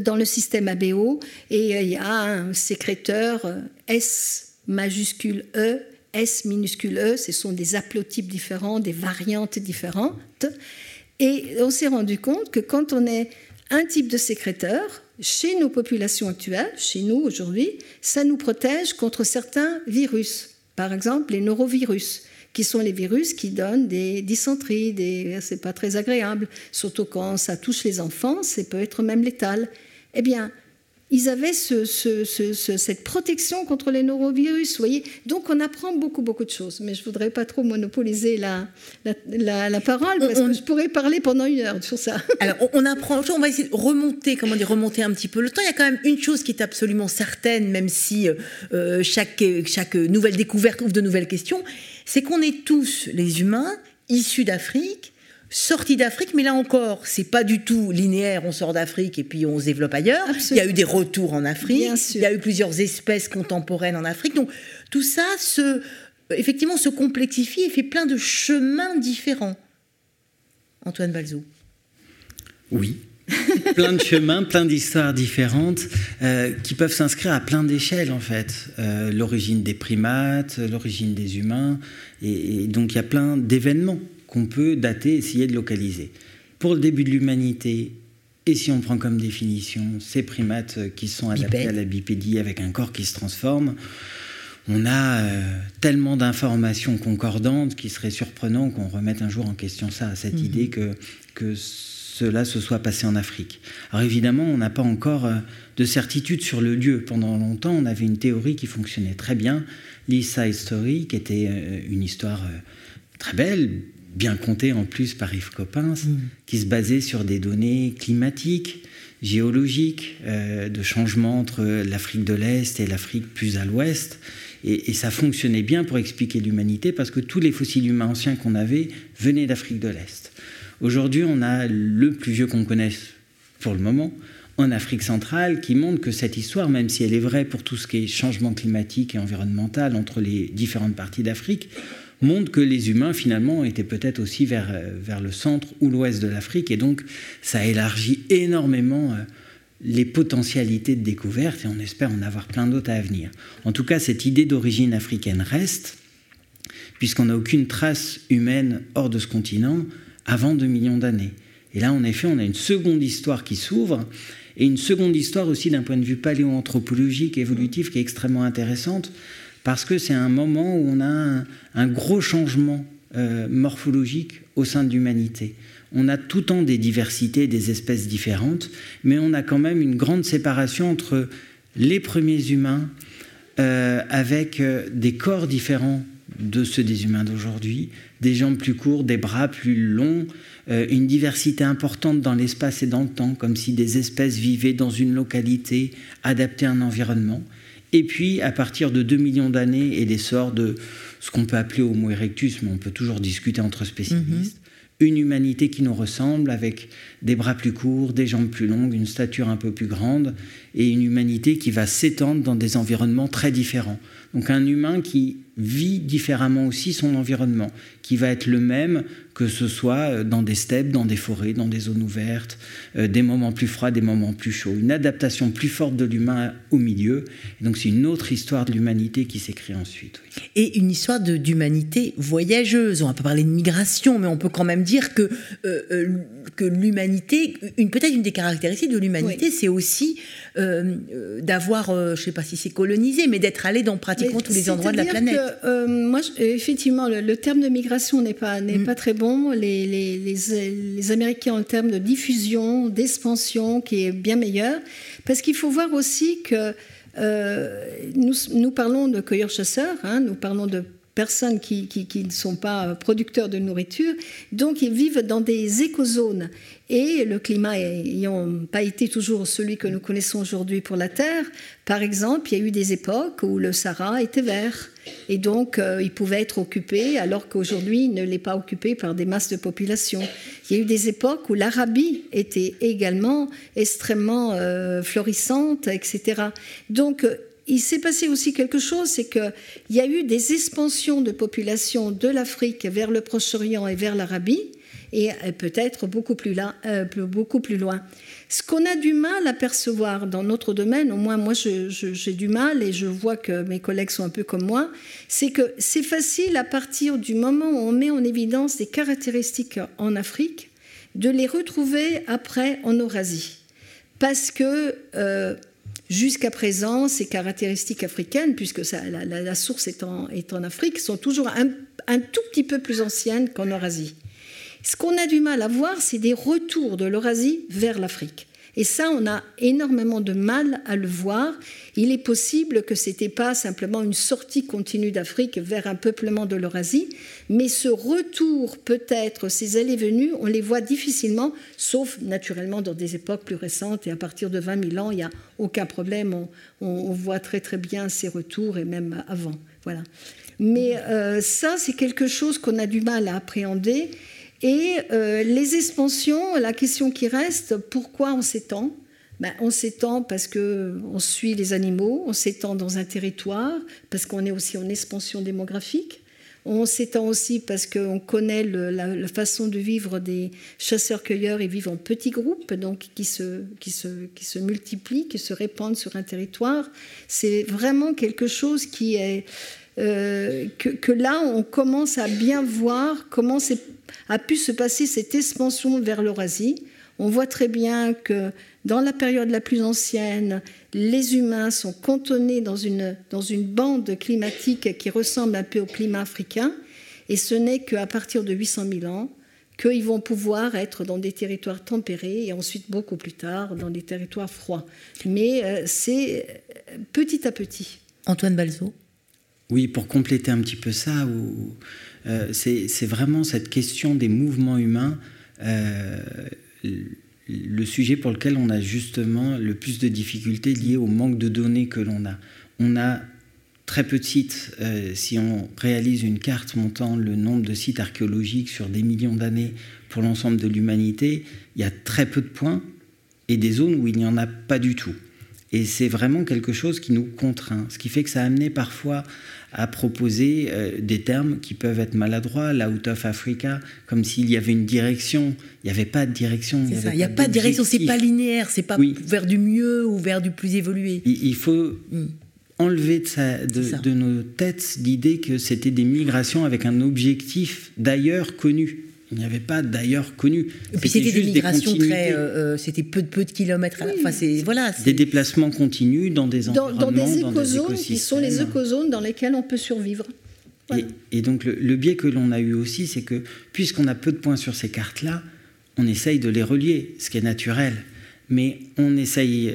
Speaker 3: dans le système ABO, et euh, il y a un sécréteur S majuscule E, S minuscule E, ce sont des haplotypes différents, des variantes différentes. Et on s'est rendu compte que quand on est un type de sécréteur, chez nos populations actuelles, chez nous aujourd'hui, ça nous protège contre certains virus, par exemple les norovirus qui sont les virus qui donnent des dysenteries, des... c'est pas très agréable, surtout quand ça touche les enfants, ça peut être même létal. Eh bien, ils avaient cette protection contre les norovirus, voyez. Donc on apprend beaucoup, beaucoup de choses. Mais je ne voudrais pas trop monopoliser la, la, parole, parce que je pourrais parler pendant une heure sur ça. <laughs>
Speaker 2: Alors on, apprend, on va essayer de remonter, comment dire, remonter un petit peu le temps. Il y a quand même une chose qui est absolument certaine, même si euh, chaque, chaque nouvelle découverte ouvre de nouvelles questions, c'est qu'on est tous les humains issus d'Afrique, sortis d'Afrique, mais là encore, c'est pas du tout linéaire. On sort d'Afrique et puis on se développe ailleurs. Il y a eu des retours en Afrique. Il y a eu plusieurs espèces contemporaines en Afrique. Donc tout ça se, effectivement, se complexifie et fait plein de chemins différents. Antoine Balzo.
Speaker 4: Oui, plein de chemins, plein d'histoires différentes euh, qui peuvent s'inscrire à plein d'échelles en fait. Euh, l'origine des primates, l'origine des humains, et, donc il y a plein d'événements qu'on peut dater, essayer de localiser. Pour le début de l'humanité, et si on prend comme définition ces primates qui sont adaptés à la bipédie avec un corps qui se transforme, on a euh, tellement d'informations concordantes qu'il serait surprenant qu'on remette un jour en question ça, cette mhm. idée que, que cela se soit passé en Afrique. Alors évidemment, on n'a pas encore euh, de certitude sur le lieu. Pendant longtemps, on avait une théorie qui fonctionnait très bien, Side Story, qui était euh, une histoire euh, très belle, bien contée en plus par Yves Coppens, mm. qui se basait sur des données climatiques, géologiques, de changement entre l'Afrique de l'Est et l'Afrique plus à l'Ouest. Et, et, ça fonctionnait bien pour expliquer l'humanité parce que tous les fossiles humains anciens qu'on avait venaient d'Afrique de l'Est. Aujourd'hui, on a le plus vieux qu'on connaisse pour le moment en Afrique centrale qui montre que cette histoire, même si elle est vraie pour tout ce qui est changement climatique et environnemental entre les différentes parties d'Afrique, montre que les humains finalement étaient peut-être aussi vers, euh, vers le centre ou l'ouest de l'Afrique et donc ça élargit énormément euh, les potentialités de découverte et on espère en avoir plein d'autres à venir. En tout cas, cette idée d'origine africaine reste puisqu'on n'a aucune trace humaine hors de ce continent avant 2 millions d'années. Et là, en effet, on a une seconde histoire qui s'ouvre, et une seconde histoire aussi d'un point de vue paléoanthropologique, évolutif, qui est extrêmement intéressante, parce que c'est un moment où on a un, gros changement euh, morphologique au sein de l'humanité. On a tout le temps des diversités, des espèces différentes, mais on a quand même une grande séparation entre les premiers humains euh, avec euh, des corps différents de ceux des humains d'aujourd'hui, des jambes plus courtes, des bras plus longs, une diversité importante dans l'espace et dans le temps, comme si des espèces vivaient dans une localité adaptée à un environnement. Et puis, à partir de 2 millions d'années et l'essor de ce qu'on peut appeler Homo erectus, mais on peut toujours discuter entre spécialistes, mhm. une humanité qui nous ressemble, avec des bras plus courts, des jambes plus longues, une stature un peu plus grande, et une humanité qui va s'étendre dans des environnements très différents. Donc un humain qui vit différemment aussi son environnement, qui va être le même que ce soit euh, dans des steppes, dans des forêts, dans des zones ouvertes, euh, des moments plus froids, des moments plus chauds. Une adaptation plus forte de l'humain au milieu. Et donc c'est une autre histoire de l'humanité qui s'écrit ensuite.
Speaker 2: Et une histoire d'humanité voyageuse. On va pas parler de migration, mais on peut quand même dire que, euh, que l'humanité, une, peut-être une des caractéristiques de l'humanité, c'est aussi d'avoir, je ne sais pas si c'est colonisé, mais d'être allé dans pratiquement tous les endroits de la planète.
Speaker 3: Que, moi, effectivement, le, terme de migration n'est pas, n'est mm. pas très bon les, les, Américains en termes de diffusion, d'expansion, qui est bien meilleur, parce qu'il faut voir aussi que euh, nous, nous, parlons de cueilleurs-chasseurs, hein, nous parlons de personnes qui, ne sont pas producteurs de nourriture, donc ils vivent dans des écozones. Et le climat n'ayant pas été toujours celui que nous connaissons aujourd'hui pour la Terre, par exemple, il y a eu des époques où le Sahara était vert. Et donc, euh, il pouvait être occupé, alors qu'aujourd'hui, il ne l'est pas occupé par des masses de population. Il y a eu des époques où l'Arabie était également extrêmement euh, florissante, etc. Donc, euh, il s'est passé aussi quelque chose, c'est qu'il y a eu des expansions de population de l'Afrique vers le Proche-Orient et vers l'Arabie, et peut-être beaucoup, plus beaucoup plus loin. Ce qu'on a du mal à percevoir dans notre domaine, au moins moi j'ai du mal et je vois que mes collègues sont un peu comme moi, c'est que c'est facile à partir du moment où on met en évidence des caractéristiques en Afrique, de les retrouver après en Eurasie. Parce que euh, jusqu'à présent, ces caractéristiques africaines, puisque la, source est en, Afrique, sont toujours un tout petit peu plus anciennes qu'en Eurasie. Ce qu'on a du mal à voir, c'est des retours de l'Eurasie vers l'Afrique. Et ça, on a énormément de mal à le voir. Il est possible que ce n'était pas simplement une sortie continue d'Afrique vers un peuplement de l'Eurasie, mais ce retour, peut-être, ces allées-venues, on les voit difficilement, sauf naturellement dans des époques plus récentes. Et à partir de 20 000 ans, il n'y a aucun problème. On, voit très très bien ces retours et même avant. Voilà. Mais euh, ça, c'est quelque chose qu'on a du mal à appréhender. Et euh, les expansions, la question qui reste, pourquoi on s'étend? Ben, On s'étend parce qu'on suit les animaux, on s'étend dans un territoire, parce qu'on est aussi en expansion démographique. On s'étend aussi parce qu'on connaît la, façon de vivre des chasseurs-cueilleurs. Ils vivent en petits groupes, donc qui se, qui, se, qui se multiplient, qui se répandent sur un territoire. C'est vraiment quelque chose qui est... Euh, que, là, on commence à bien voir comment a pu se passer cette expansion vers l'Eurasie. On voit très bien que dans la période la plus ancienne, les humains sont cantonnés dans une, dans une bande climatique qui ressemble un peu au climat africain, et ce n'est qu'à partir de 800 000 ans qu'ils vont pouvoir être dans des territoires tempérés et ensuite beaucoup plus tard dans des territoires froids. Mais euh, c'est euh, petit à petit.
Speaker 2: Antoine Balzo
Speaker 4: Oui, pour compléter un petit peu ça, euh, c'est vraiment cette question des mouvements humains, euh, le sujet pour lequel on a justement le plus de difficultés liées au manque de données que l'on a. On a très sites. Euh, si on réalise une carte montant le nombre de sites archéologiques sur des millions d'années pour l'ensemble de l'humanité, il y a très peu de points et des zones où il n'y en a pas du tout. Et c'est vraiment quelque chose qui nous contraint, ce qui fait que ça a amené parfois à proposer euh, des termes qui peuvent être maladroits, l'out of Africa, comme s'il y avait une direction. Il n'y avait pas de direction.
Speaker 2: Il n'y a pas de direction, c'est pas linéaire, c'est pas vers du mieux ou vers du plus évolué.
Speaker 4: Il, faut. Mm. enlever de, de nos têtes l'idée que c'était des migrations avec un objectif d'ailleurs connu. Il n'y avait pas d'ailleurs connu.
Speaker 2: Et puis c'était des migrations très, euh, euh, c'était peu de peu de kilomètres. Enfin, c'est voilà.
Speaker 4: Des déplacements continus dans des environnements,
Speaker 3: dans, des écozones qui sont les écozones dans lesquelles on peut survivre.
Speaker 4: Et, donc le, le, biais que l'on a eu aussi, c'est que puisqu'on a peu de points sur ces cartes-là, on essaye de les relier, ce qui est naturel. Mais on essaye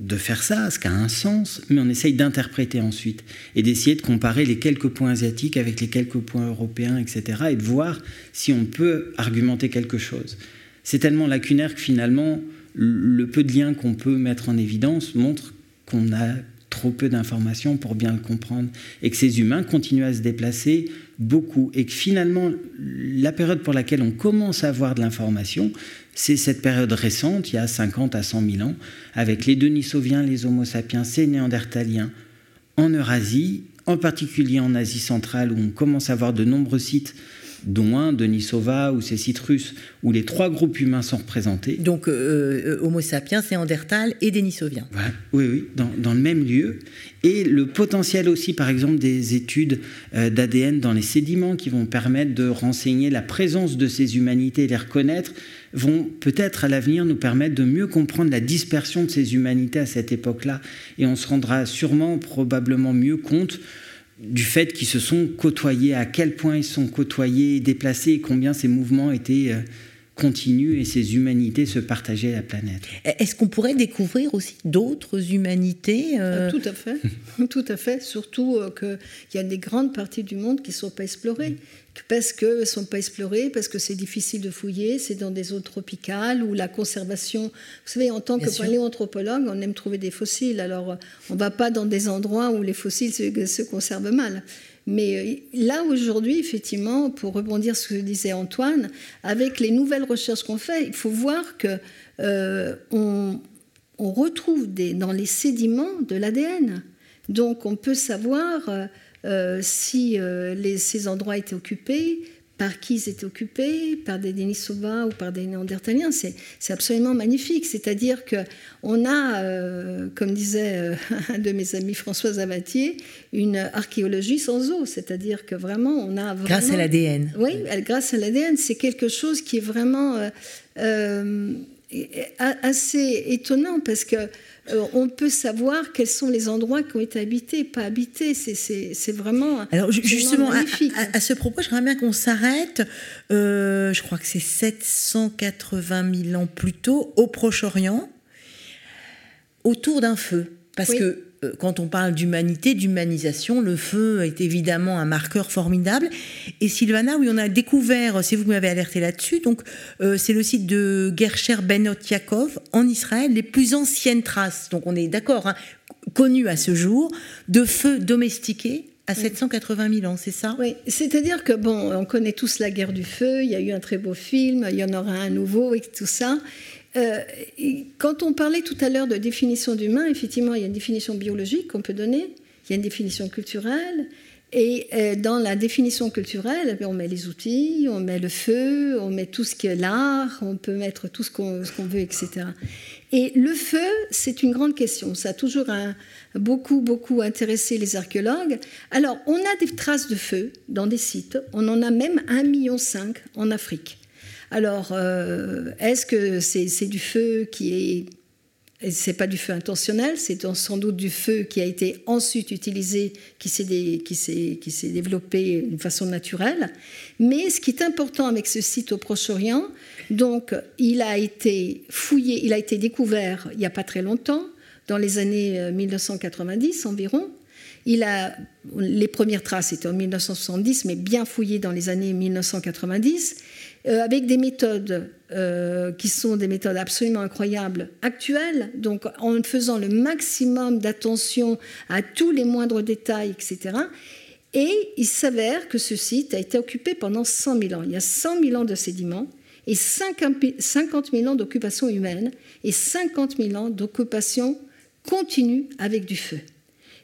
Speaker 4: de faire ça, ce qui a un sens, mais on essaye d'interpréter ensuite et d'essayer de comparer les quelques points asiatiques avec les quelques points européens, etc., et de voir si on peut argumenter quelque chose. C'est tellement lacunaire que finalement, le peu de liens qu'on peut mettre en évidence montre qu'on a trop peu d'informations pour bien le comprendre, et que ces humains continuent à se déplacer beaucoup, et que finalement, la période pour laquelle on commence à avoir de l'information, c'est cette période récente, il y a 50 à 100 000 ans, avec les Denisoviens, les Homo sapiens, ces Néandertaliens en Eurasie, en particulier en Asie centrale, où on commence à avoir de nombreux sites dont un, Denisova ou ces sites russes, où les trois groupes humains sont représentés.
Speaker 2: Donc euh, euh, Homo sapiens, Néandertal et Denisovien.
Speaker 4: oui, oui, dans, le même lieu. Et le potentiel aussi, par exemple, des études euh, d'ADN dans les sédiments qui vont permettre de renseigner la présence de ces humanités et les reconnaître, vont peut-être à l'avenir nous permettre de mieux comprendre la dispersion de ces humanités à cette époque-là. Et on se rendra sûrement, probablement mieux compte du fait qu'ils se sont côtoyés, à quel point ils sont côtoyés, déplacés, et combien ces mouvements étaient euh, continus et ces humanités se partageaient la planète.
Speaker 2: Est-ce qu'on pourrait découvrir aussi d'autres humanités
Speaker 3: euh? Ah, Tout à fait, <laughs> tout à fait. Surtout euh, qu'il y a des grandes parties du monde qui ne sont pas explorées parce qu'elles ne sont pas explorées, parce que c'est difficile de fouiller, c'est dans des zones tropicales où la conservation... Vous savez, en tant que paléoanthropologue, on aime trouver des fossiles. Alors, on ne va pas dans des endroits où les fossiles se, conservent mal. Mais euh, là, aujourd'hui, effectivement, pour rebondir sur ce que disait Antoine, avec les nouvelles recherches qu'on fait, il faut voir que euh, on, retrouve dans les sédiments de l'ADN. Donc, on peut savoir... Euh, si euh, ces endroits étaient occupés, par qui ils étaient occupés, par des Denisova ou par des Néandertaliens. C'est, absolument magnifique. C'est-à-dire qu'on a, euh, comme disait <laughs> un de mes amis François Zavatier, une archéologie sans eau. C'est-à-dire que vraiment, on a vraiment...
Speaker 2: Grâce à l'ADN.
Speaker 3: Oui, grâce à l'ADN. C'est quelque chose qui est vraiment assez étonnant parce que euh, on peut savoir quels sont les endroits qui ont été habités, pas habités. C'est vraiment.
Speaker 2: Alors justement, à, ce propos, j'aimerais bien qu'on s'arrête. Euh, je crois que c'est 780 000 ans plus tôt, au Proche-Orient, autour d'un feu, parce que quand on parle d'humanité, d'humanisation, le feu est évidemment un marqueur formidable. Et Sylvana, oui, on a découvert, c'est vous qui m'avez alerté là-dessus, donc euh, c'est le site de Gersher Benot Yaakov en Israël, les plus anciennes traces, donc on est d'accord, hein, connues à ce jour, de feu domestiqué à 780 000 ans, c'est ça?
Speaker 3: Oui, c'est-à-dire que, bon, on connaît tous la guerre du feu, il y a eu un très beau film, il y en aura un nouveau et tout ça. Euh, quand on parlait tout à l'heure de définition d'humain, effectivement, il y a une définition biologique qu'on peut donner, il y a une définition culturelle, et euh, dans la définition culturelle, on met les outils, on met le feu, on met tout ce qui est l'art, on peut mettre tout ce qu'on veut, etc. Et le feu, c'est une grande question. Ça a toujours beaucoup, beaucoup intéressé les archéologues. Alors, on a des traces de feu dans des sites. On en a même 1,5 million en Afrique. Alors, euh, est-ce que c'est du feu qui est c'est pas du feu intentionnel, c'est sans doute du feu qui a été ensuite utilisé, qui s'est développé d'une façon naturelle. Mais ce qui est important avec ce site au Proche-Orient, donc il a été fouillé, il a été découvert il n'y a pas très longtemps, dans les années 1990 euh, environ. Il a, les premières traces étaient en 1970, mais bien fouillées dans les années 1990. Euh, avec des méthodes euh, qui sont des méthodes absolument incroyables, actuelles, donc en faisant le maximum d'attention à tous les moindres détails, etc. Et il s'avère que ce site a été occupé pendant 100 000 ans. Il y a 100 000 ans de sédiments et 50 000 ans d'occupation humaine et 50 000 ans d'occupation continue avec du feu.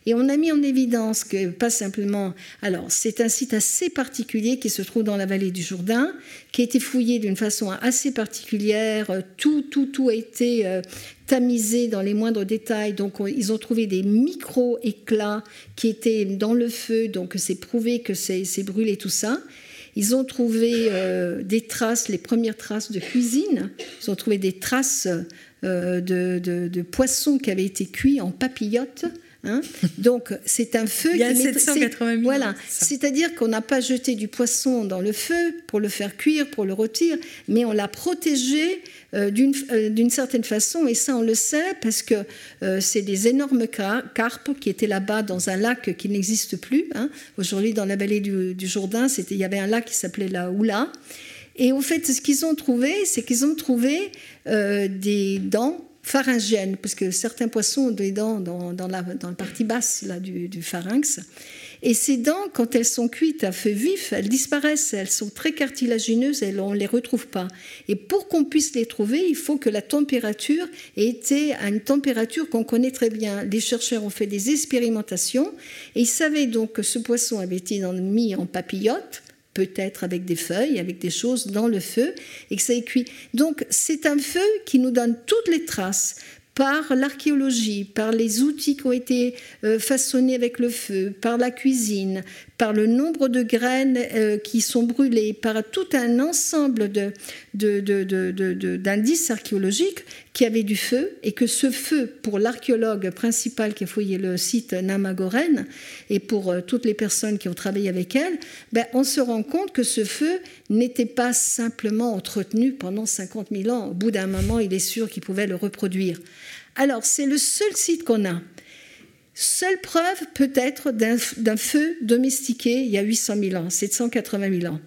Speaker 3: Et on a mis en évidence que pas simplement. Alors, c'est un site assez particulier qui se trouve dans la vallée du Jourdain, qui a été fouillé d'une façon assez particulière. Tout, tout, tout a été euh, tamisé dans les moindres détails. Donc, ils ont trouvé des micro-éclats qui étaient dans le feu. Donc, c'est prouvé que c'est brûlé tout ça. Ils ont trouvé euh, des traces, les premières traces de cuisine. Ils ont trouvé des traces euh, de, de, poissons qui avaient été cuits en papillotes. Hein. Donc c'est un feu.
Speaker 2: Il y a 780
Speaker 3: Voilà, c'est-à-dire qu'on n'a pas jeté du poisson dans le feu pour le faire cuire, pour le rôtir, mais on l'a protégé euh, euh, d'une certaine façon, et ça on le sait parce que euh, c'est des énormes carpes qui étaient là-bas dans un lac qui n'existe plus. Hein. Aujourd'hui, dans la vallée du, du Jourdain, il y avait un lac qui s'appelait la Oula. Et au fait, ce qu'ils ont trouvé, c'est qu'ils ont trouvé des dents pharyngiennes, parce que certains poissons ont des dents dans, dans, la, dans la, partie basse là, du, du pharynx. Et ces dents, quand elles sont cuites à feu vif, elles disparaissent. Elles sont très cartilagineuses et on ne les retrouve pas. Et pour qu'on puisse les trouver, il faut que la température ait été à une température qu'on connaît très bien. Les chercheurs ont fait des expérimentations et ils savaient donc que ce poisson avait été mis en papillote peut-être avec des feuilles, avec des choses dans le feu, et que ça est cuit. Donc c'est un feu qui nous donne toutes les traces par l'archéologie, par les outils qui ont été euh, façonnés avec le feu, par la cuisine, par le nombre de graines euh, qui sont brûlées, par tout un ensemble d'indices archéologiques qui avaient du feu, et que ce feu, pour l'archéologue principal qui a fouillé le site Namagoren, et pour euh, toutes les personnes qui ont travaillé avec elle, ben, on se rend compte que ce feu n'était pas simplement entretenu pendant 50 000 ans. Au bout d'un moment, il est sûr qu'il pouvait le reproduire. Alors, c'est le seul site qu'on a. Seule preuve peut-être d'un feu domestiqué il y a 800 000 ans, 780 000 ans.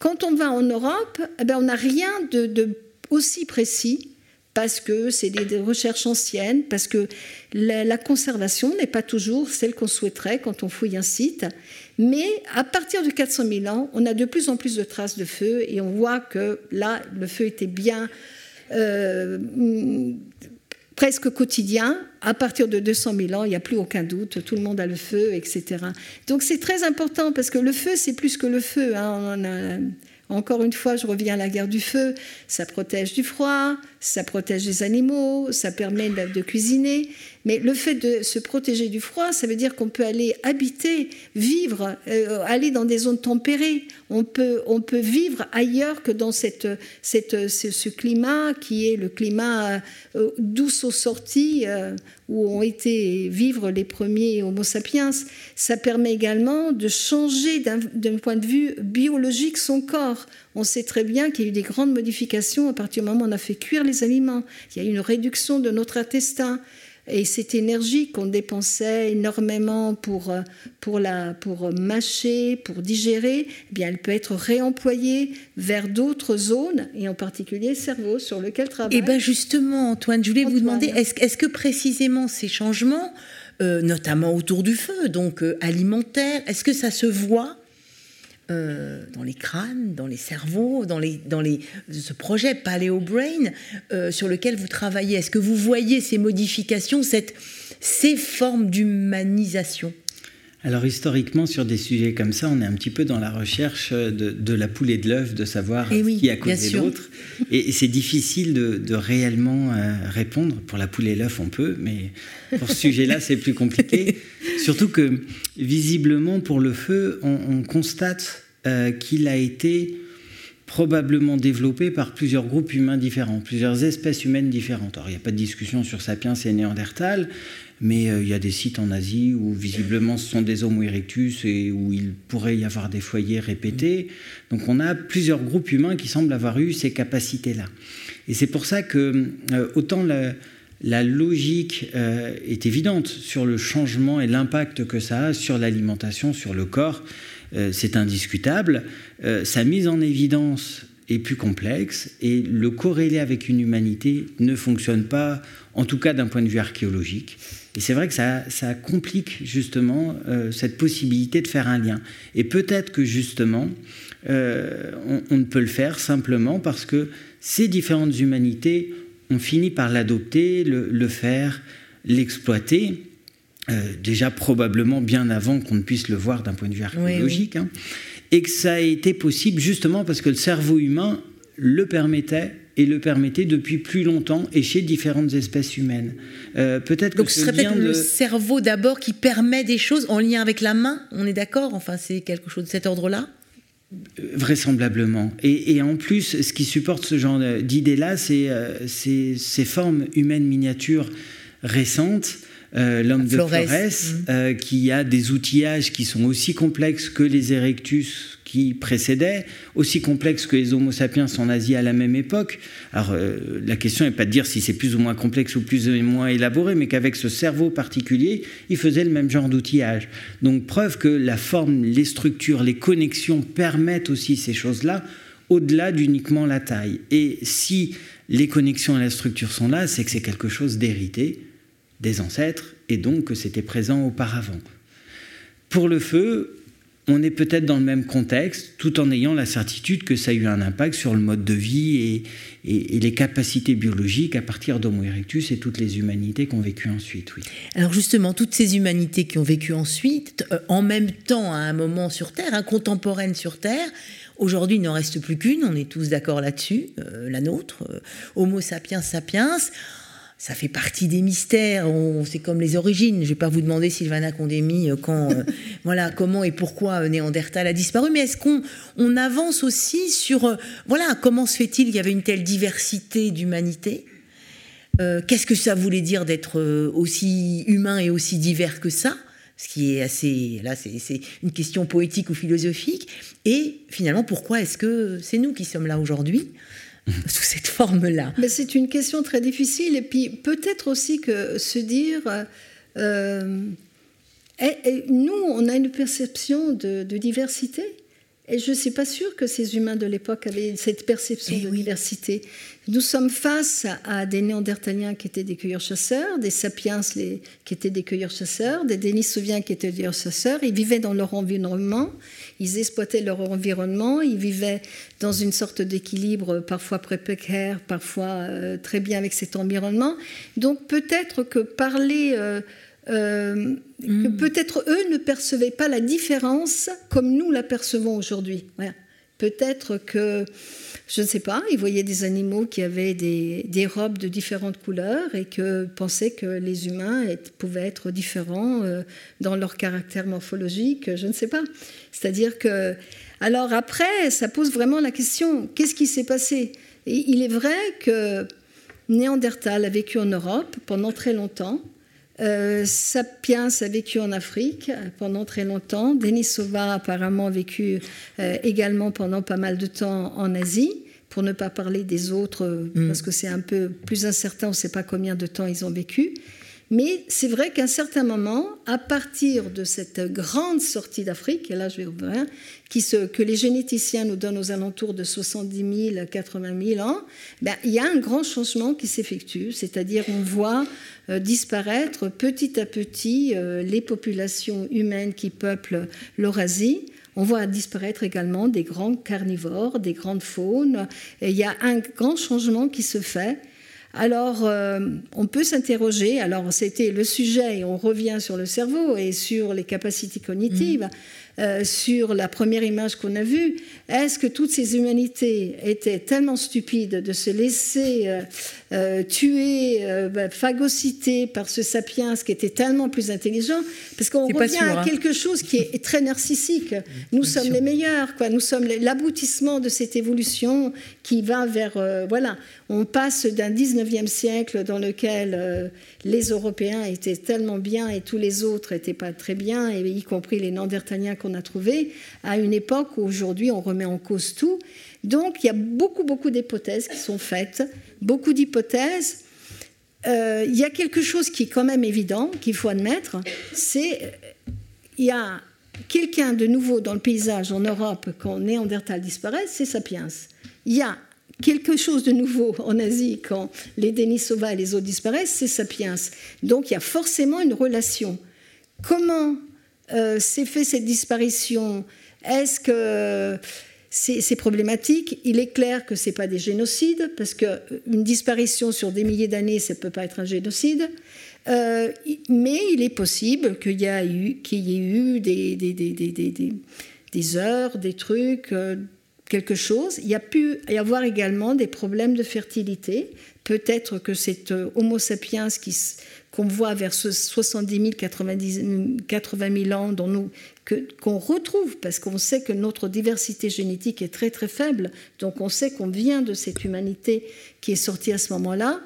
Speaker 3: Quand on va en Europe, eh ben, on n'a rien de, aussi précis parce que c'est des, recherches anciennes, parce que la, conservation n'est pas toujours celle qu'on souhaiterait quand on fouille un site. Mais à partir de 400 000 ans, on a de plus en plus de traces de feu et on voit que là, le feu était bien euh, presque quotidien. À partir de 200 000 ans, il n'y a plus aucun doute, tout le monde a le feu, etc. Donc c'est très important parce que le feu, c'est plus que le feu. Hein. Encore une fois, je reviens à la guerre du feu. Ça protège du froid, ça protège les animaux, ça permet de, cuisiner. Mais le fait de se protéger du froid, ça veut dire qu'on peut aller habiter, vivre, euh, aller dans des zones tempérées. On peut, on peut vivre ailleurs que dans cette, cette, ce, climat qui est le climat euh, douce aux sorties euh, où ont été vivre les premiers Homo sapiens. Ça permet également de changer d'un point de vue biologique son corps. On sait très bien qu'il y a eu des grandes modifications à partir du moment où on a fait cuire les aliments. Il y a une réduction de notre intestin. Et cette énergie qu'on dépensait énormément pour, euh, pour, la, pour mâcher, pour digérer, eh bien, elle peut être réemployée vers d'autres zones, et en particulier le cerveau sur lequel travaille.
Speaker 2: Et eh bien justement, Antoine, je voulais vous demander, est-ce est que précisément ces changements, euh, notamment autour du feu, donc euh, alimentaire, est-ce que ça se voit euh, dans les crânes, dans les cerveaux, dans, les, dans ce projet Paleo Brain euh, sur lequel vous travaillez. Est-ce que vous voyez ces modifications, ces formes d'humanisation?
Speaker 4: Alors historiquement, sur des sujets comme ça, on est un petit peu dans la recherche de, la poule et de l'œuf, de savoir
Speaker 2: eh
Speaker 4: qui a causé l'autre. Et, c'est difficile de, réellement euh, répondre. Pour la poule et l'œuf, on peut, mais pour ce sujet-là, c'est plus compliqué. <laughs> Surtout que, visiblement, pour le feu, on, constate euh, qu'il a été probablement développé par plusieurs groupes humains différents, plusieurs espèces humaines différentes. Alors, il n'y a pas de discussion sur Sapiens et Néandertal, mais euh, il y a des sites en Asie où visiblement ce sont des Homo erectus et où il pourrait y avoir des foyers répétés. Donc on a plusieurs groupes humains qui semblent avoir eu ces capacités-là. Et c'est pour ça que euh, autant la, logique euh, est évidente sur le changement et l'impact que ça a sur l'alimentation, sur le corps, c'est indiscutable. sa mise en évidence est plus complexe et le corréler avec une humanité ne fonctionne pas, en tout cas d'un point de vue archéologique. Et c'est vrai que ça, complique justement euh, cette possibilité de faire un lien. Et peut-être que justement, euh, on, ne peut le faire simplement parce que ces différentes humanités ont fini par l'adopter, le, faire, l'exploiter. déjà probablement bien avant qu'on ne puisse le voir d'un point de vue archéologique, hein, et que ça a été possible justement parce que le cerveau humain le permettait et le permettait depuis plus longtemps et chez différentes espèces humaines.
Speaker 2: Euh, peut-être Donc ce serait peut-être le cerveau d'abord qui permet des choses en lien avec la main, on est d'accord? Enfin, c'est quelque chose de cet ordre-là?
Speaker 4: Euh, Vraisemblablement. Et, en plus, ce qui supporte ce genre d'idée-là, c'est euh, ces formes humaines miniatures récentes. l'homme de Flores, mmh. qui a des outillages qui sont aussi complexes que les erectus qui précédaient, aussi complexes que les Homo sapiens en Asie à la même époque. Alors euh, la question n'est pas de dire si c'est plus ou moins complexe ou plus ou moins élaboré, mais qu'avec ce cerveau particulier, il faisait le même genre d'outillage. Donc preuve que la forme, les structures, les connexions permettent aussi ces choses-là, au-delà d'uniquement la taille. Et si les connexions et la structure sont là, c'est que c'est quelque chose d'hérité des ancêtres et donc que c'était présent auparavant. Pour le feu, on est peut-être dans le même contexte, tout en ayant la certitude que ça a eu un impact sur le mode de vie et, les capacités biologiques à partir d'Homo erectus et toutes les humanités qui ont vécu ensuite. Oui.
Speaker 2: Alors justement, toutes ces humanités qui ont vécu ensuite, euh, en même temps à un moment sur Terre, hein, contemporaine sur Terre, Aujourd'hui, il n'en reste plus qu'une, on est tous d'accord là-dessus, euh, la nôtre, euh, Homo sapiens sapiens ça fait partie des mystères. C'est comme les origines. Je ne vais pas vous demander, Sylvana Condémy, euh, quand, euh, <laughs> voilà, comment et pourquoi euh, Néandertal a disparu. Mais est-ce qu'on on avance aussi sur, voilà, comment se fait-il qu'il y avait une telle diversité d'humanité? Qu'est-ce que ça voulait dire d'être aussi humain et aussi divers que ça? Ce qui est assez, là, c'est une question poétique ou philosophique. Et finalement, pourquoi est-ce que c'est nous qui sommes là aujourd'hui? Sous cette forme-là
Speaker 3: c'est une question très difficile. Et puis peut-être aussi que se dire, euh, nous, on a une perception de, diversité. Et je ne suis pas sûre que ces humains de l'époque avaient cette perception eh de diversité. Nous sommes face à, des Néandertaliens qui étaient des cueilleurs-chasseurs, des Sapiens les, qui étaient des cueilleurs-chasseurs, des Denisoviens qui étaient des cueilleurs-chasseurs. Ils vivaient dans leur environnement, ils exploitaient leur environnement, ils vivaient dans une sorte d'équilibre parfois précaire, parfois euh, très bien avec cet environnement. Donc peut-être que parler... Euh, euh, que hmm. peut-être eux ne percevaient pas la différence comme nous la percevons aujourd'hui. Peut-être que je ne sais pas, ils voyaient des animaux qui avaient des, robes de différentes couleurs et que pensaient que les humains pouvaient être différents euh, dans leur caractère morphologique, je ne sais pas. C'est-à-dire que... Alors après, ça pose vraiment la question, qu'est-ce qui s'est passé? Et Il est vrai que Néandertal a vécu en Europe pendant très longtemps. Euh, Sapiens a vécu en Afrique pendant très longtemps. Denisova apparemment a vécu euh, également pendant pas mal de temps en Asie pour ne pas parler des autres, mm. parce que c'est un peu plus incertain, on ne sait pas combien de temps ils ont vécu. Mais c'est vrai qu'à un certain moment, à partir de cette grande sortie d'Afrique, et là je vais qui se, que les généticiens nous donnent aux alentours de 70 000, 80 000 ans, ben, il y a un grand changement qui s'effectue, c'est-à-dire on voit euh, disparaître petit à petit euh, les populations humaines qui peuplent l'Eurasie. On voit disparaître également des grands carnivores, des grandes faunes. Il y a un grand changement qui se fait. Alors, euh, on peut s'interroger. Alors, c'était le sujet, et on revient sur le cerveau et sur les capacités cognitives. Mmh. Euh, sur la première image qu'on a vue, est-ce que toutes ces humanités étaient tellement stupides de se laisser euh, euh, tuer, bah, phagocyter par ce sapiens qui était tellement plus intelligent Parce qu'on revient à hein. quelque chose qui est <laughs> très narcissique. Nous sommes les meilleurs, quoi. Nous sommes l'aboutissement de cette évolution qui va vers... voilà, on passe d'un 19e siècle dans lequel les Européens étaient tellement bien et tous les autres n'étaient pas très bien, et y compris les Néandertaliens qu'on a trouvés, à une époque où aujourd'hui on remet en cause tout. Donc il y a beaucoup, beaucoup d'hypothèses qui sont faites, beaucoup d'hypothèses. Euh, il y a quelque chose qui est quand même évident, qu'il faut admettre, c'est il y a quelqu'un de nouveau dans le paysage en Europe quand Néandertal disparaît, c'est Sapiens. Il y a quelque chose de nouveau en Asie quand les Denisova et les autres disparaissent, c'est Sapiens. Donc il y a forcément une relation. Comment euh, s'est fait cette disparition? Est-ce que c'est problématique Il est clair que ce n'est pas des génocides, parce qu'une disparition sur des milliers d'années, ça ne peut pas être un génocide. mais il est possible qu'il y, ait eu, des, heures, des trucs, quelque chose. Il y a pu y avoir également des problèmes de fertilité. Peut-être que cet Homo sapiens qui, qu'on voit vers 70 000, 90, 80 000 ans, dont nous, qu'on retrouve, parce qu'on sait que notre diversité génétique est très très faible, donc on sait qu'on vient de cette humanité qui est sortie à ce moment-là.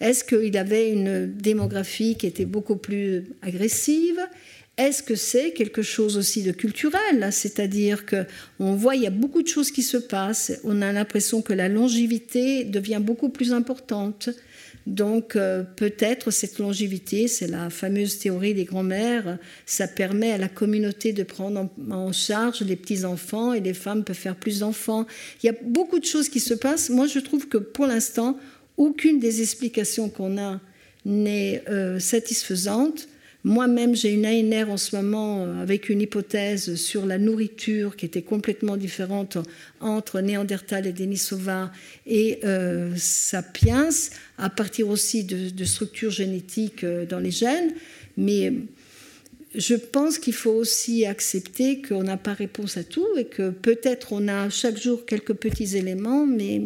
Speaker 3: Est-ce qu'il avait une démographie qui était beaucoup plus agressive? Est-ce que c'est quelque chose aussi de culturel C'est-à-dire que on voit il y a beaucoup de choses qui se passent. On a l'impression que la longévité devient beaucoup plus importante. Donc euh, peut-être cette longévité, c'est la fameuse théorie des grands-mères, ça permet à la communauté de prendre en, charge les petits-enfants et les femmes peuvent faire plus d'enfants. Il y a beaucoup de choses qui se passent. Moi, je trouve que pour l'instant, aucune des explications qu'on a n'est euh, satisfaisante. Moi-même, j'ai une ANR en ce moment euh, avec une hypothèse sur la nourriture qui était complètement différente entre Néandertal et Denisova et euh, Sapiens, à partir aussi de, structures génétiques euh, dans les gènes. Mais je pense qu'il faut aussi accepter qu'on n'a pas réponse à tout et que peut-être on a chaque jour quelques petits éléments, mais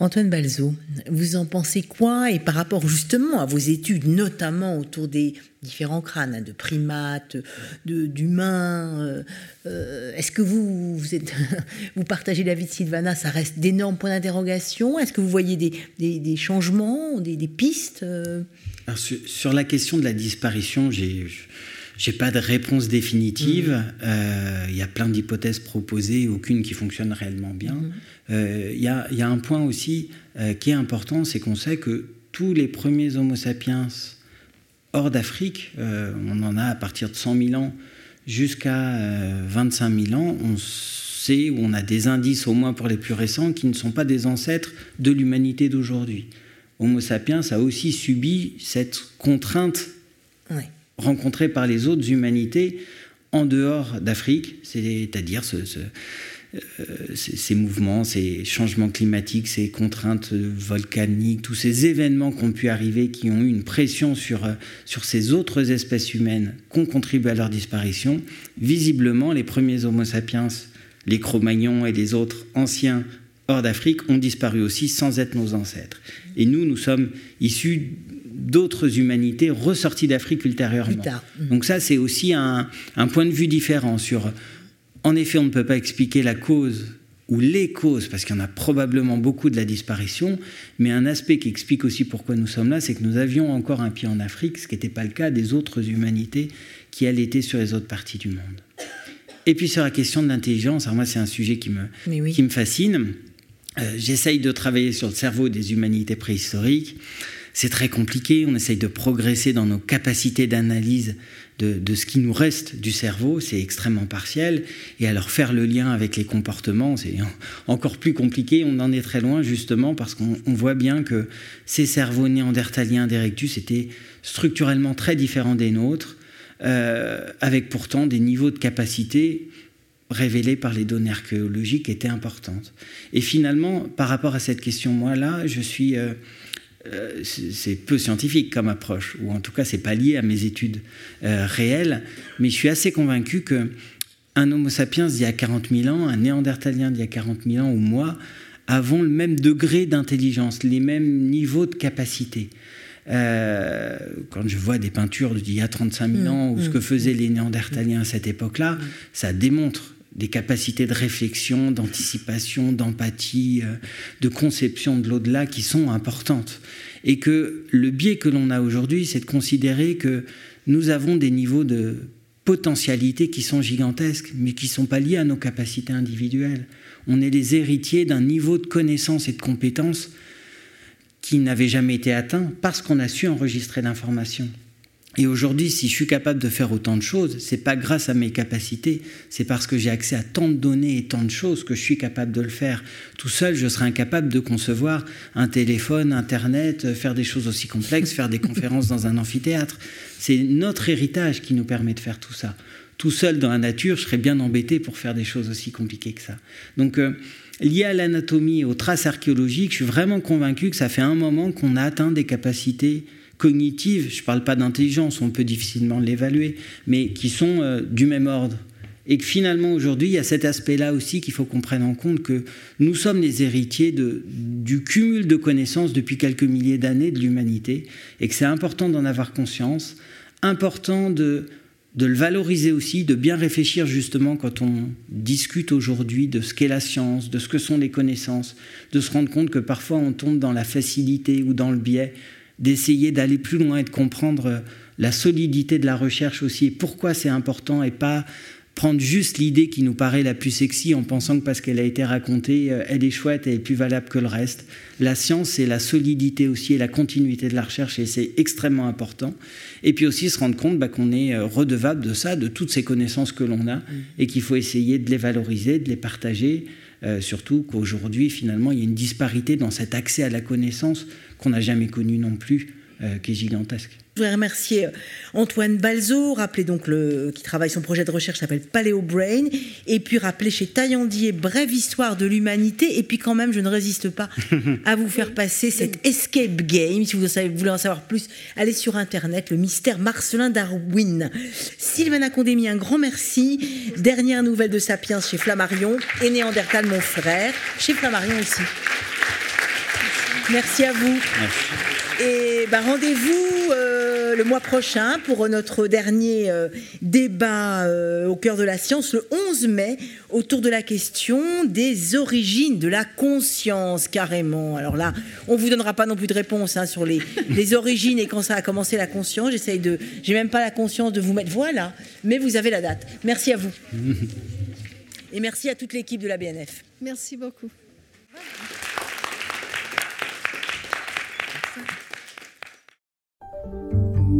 Speaker 2: Antoine Balzo, vous en pensez quoi Et par rapport justement à vos études, notamment autour des différents crânes, hein, de primates, d'humains, euh, euh, est-ce que vous, vous, êtes, <laughs> vous partagez l'avis de Sylvana Ça reste d'énormes points d'interrogation? Est-ce que vous voyez des, changements, des, pistes euh?
Speaker 4: sur, la question de la disparition, j'ai j'ai pas de réponse définitive. Mm. Euh, il y a plein d'hypothèses proposées, aucune qui fonctionne réellement bien. Mm. Euh, il y, a, un point aussi euh, qui est important, c'est qu'on sait que tous les premiers Homo sapiens hors d'Afrique, on en a à partir de 100 000 ans jusqu'à 25 000 ans, on sait ou on a des indices, au moins pour les plus récents, qui ne sont pas des ancêtres de l'humanité d'aujourd'hui. Homo sapiens a aussi subi cette contrainte rencontrés par les autres humanités en dehors d'Afrique, c'est-à-dire euh, ces mouvements, ces changements climatiques, ces contraintes volcaniques, tous ces événements qui ont pu arriver, qui ont eu une pression sur, euh, sur ces autres espèces humaines qui ont contribué à leur disparition. Visiblement, les premiers Homo sapiens, les Cro-Magnons et les autres anciens hors d'Afrique ont disparu aussi sans être nos ancêtres. Et nous, nous sommes issus d'autres humanités ressorties d'Afrique ultérieurement. Donc ça, c'est aussi un, point de vue différent sur... En effet, on ne peut pas expliquer la cause ou les causes, parce qu'il y en a probablement beaucoup de la disparition, mais un aspect qui explique aussi pourquoi nous sommes là, c'est que nous avions encore un pied en Afrique, ce qui n'était pas le cas des autres humanités qui, elles, étaient sur les autres parties du monde. Et puis sur la question de l'intelligence, alors moi c'est un sujet qui me, qui me fascine. Euh, j'essaye de travailler sur le cerveau des humanités préhistoriques c'est très compliqué. On essaye de progresser dans nos capacités d'analyse de, ce qui nous reste du cerveau. C'est extrêmement partiel. Et alors faire le lien avec les comportements, c'est encore plus compliqué. On en est très loin justement parce qu'on voit bien que ces cerveaux néandertaliens d'Erectus étaient structurellement très différents des nôtres, euh, avec pourtant des niveaux de capacité révélés par les données archéologiques étaient importantes. Et finalement, par rapport à cette question, moi là, je suis... Euh, euh, c'est peu scientifique comme approche, ou en tout cas c'est pas lié à mes études euh, réelles, mais je suis assez convaincu que un Homo sapiens d'il y a 40 000 ans, un Néandertalien d'il y a 40 000 ans ou moi, avons le même degré d'intelligence, les mêmes niveaux de capacité. Euh, quand je vois des peintures d'il y a 35 000 mmh, ans, ou ce que faisaient mmh. les Néandertaliens à cette époque-là, ça démontre des capacités de réflexion, d'anticipation, d'empathie, euh, de conception de l'au-delà qui sont importantes. Et que le biais que l'on a aujourd'hui, c'est de considérer que nous avons des niveaux de potentialité qui sont gigantesques, mais qui ne sont pas liés à nos capacités individuelles. On est les héritiers d'un niveau de connaissance et de compétence qui n'avait jamais été atteint parce qu'on a su enregistrer l'information. Et aujourd'hui, si je suis capable de faire autant de choses, c'est pas grâce à mes capacités, c'est parce que j'ai accès à tant de données et tant de choses que je suis capable de le faire. Tout seul, je serais incapable de concevoir un téléphone, Internet, faire des choses aussi complexes, faire des <laughs> conférences dans un amphithéâtre. C'est notre héritage qui nous permet de faire tout ça. Tout seul dans la nature, je serais bien embêté pour faire des choses aussi compliquées que ça. Donc, euh, lié à l'anatomie et aux traces archéologiques, je suis vraiment convaincu que ça fait un moment qu'on a atteint des capacités cognitives, je ne parle pas d'intelligence, on peut difficilement l'évaluer, mais qui sont euh, du même ordre. Et que finalement, aujourd'hui, il y a cet aspect-là aussi qu'il faut qu'on prenne en compte que nous sommes les héritiers du cumul de connaissances depuis quelques milliers d'années de l'humanité, et que c'est important d'en avoir conscience, important de le valoriser aussi, de bien réfléchir justement quand on discute aujourd'hui de ce qu'est la science, de ce que sont les connaissances, de se rendre compte que parfois on tombe dans la facilité ou dans le biais d'essayer d'aller plus loin et de comprendre la solidité de la recherche aussi et pourquoi c'est important et pas prendre juste l'idée qui nous paraît la plus sexy en pensant que parce qu'elle a été racontée, euh, elle est chouette et est plus valable que le reste. La science, c'est la solidité aussi et la continuité de la recherche et c'est extrêmement important. Et puis aussi se rendre compte bah, qu'on est euh, redevable de ça, de toutes ces connaissances que l'on a mmh. et qu'il faut essayer de les valoriser, de les partager. Euh, surtout qu'aujourd'hui, finalement, il y a une disparité dans cet accès à la connaissance qu'on n'a jamais connue non plus, qui est gigantesque.
Speaker 2: Je voudrais remercier euh, Antoine Balzo, rappeler donc le, qui travaille son projet de recherche s'appelle Paleo Brain, et puis rappeler chez Taillandier Brève histoire de l'humanité, et puis quand même je ne résiste pas <laughs> à vous faire passer cette escape game. Si vous voulez en savoir plus, allez sur internet, le mystère Marcelin Darwin. Sylvain Condémy, un grand merci. Dernière nouvelle de Sapiens chez Flammarion, et Néandertal mon frère, chez Flammarion aussi. Merci à vous. Et bah, rendez-vous euh, le mois prochain pour notre dernier euh, débat euh, au cœur de la science, le 11 mai, autour de la question des origines de la conscience, carrément. Alors là, on vous donnera pas non plus de réponse hein, sur les, <laughs> les, origines et quand ça a commencé la conscience. J'essaye de, j'ai même pas la conscience de vous mettre. Voilà, mais vous avez la date. Merci à vous. <laughs> Et merci à toute l'équipe de la BNF.
Speaker 3: Merci beaucoup.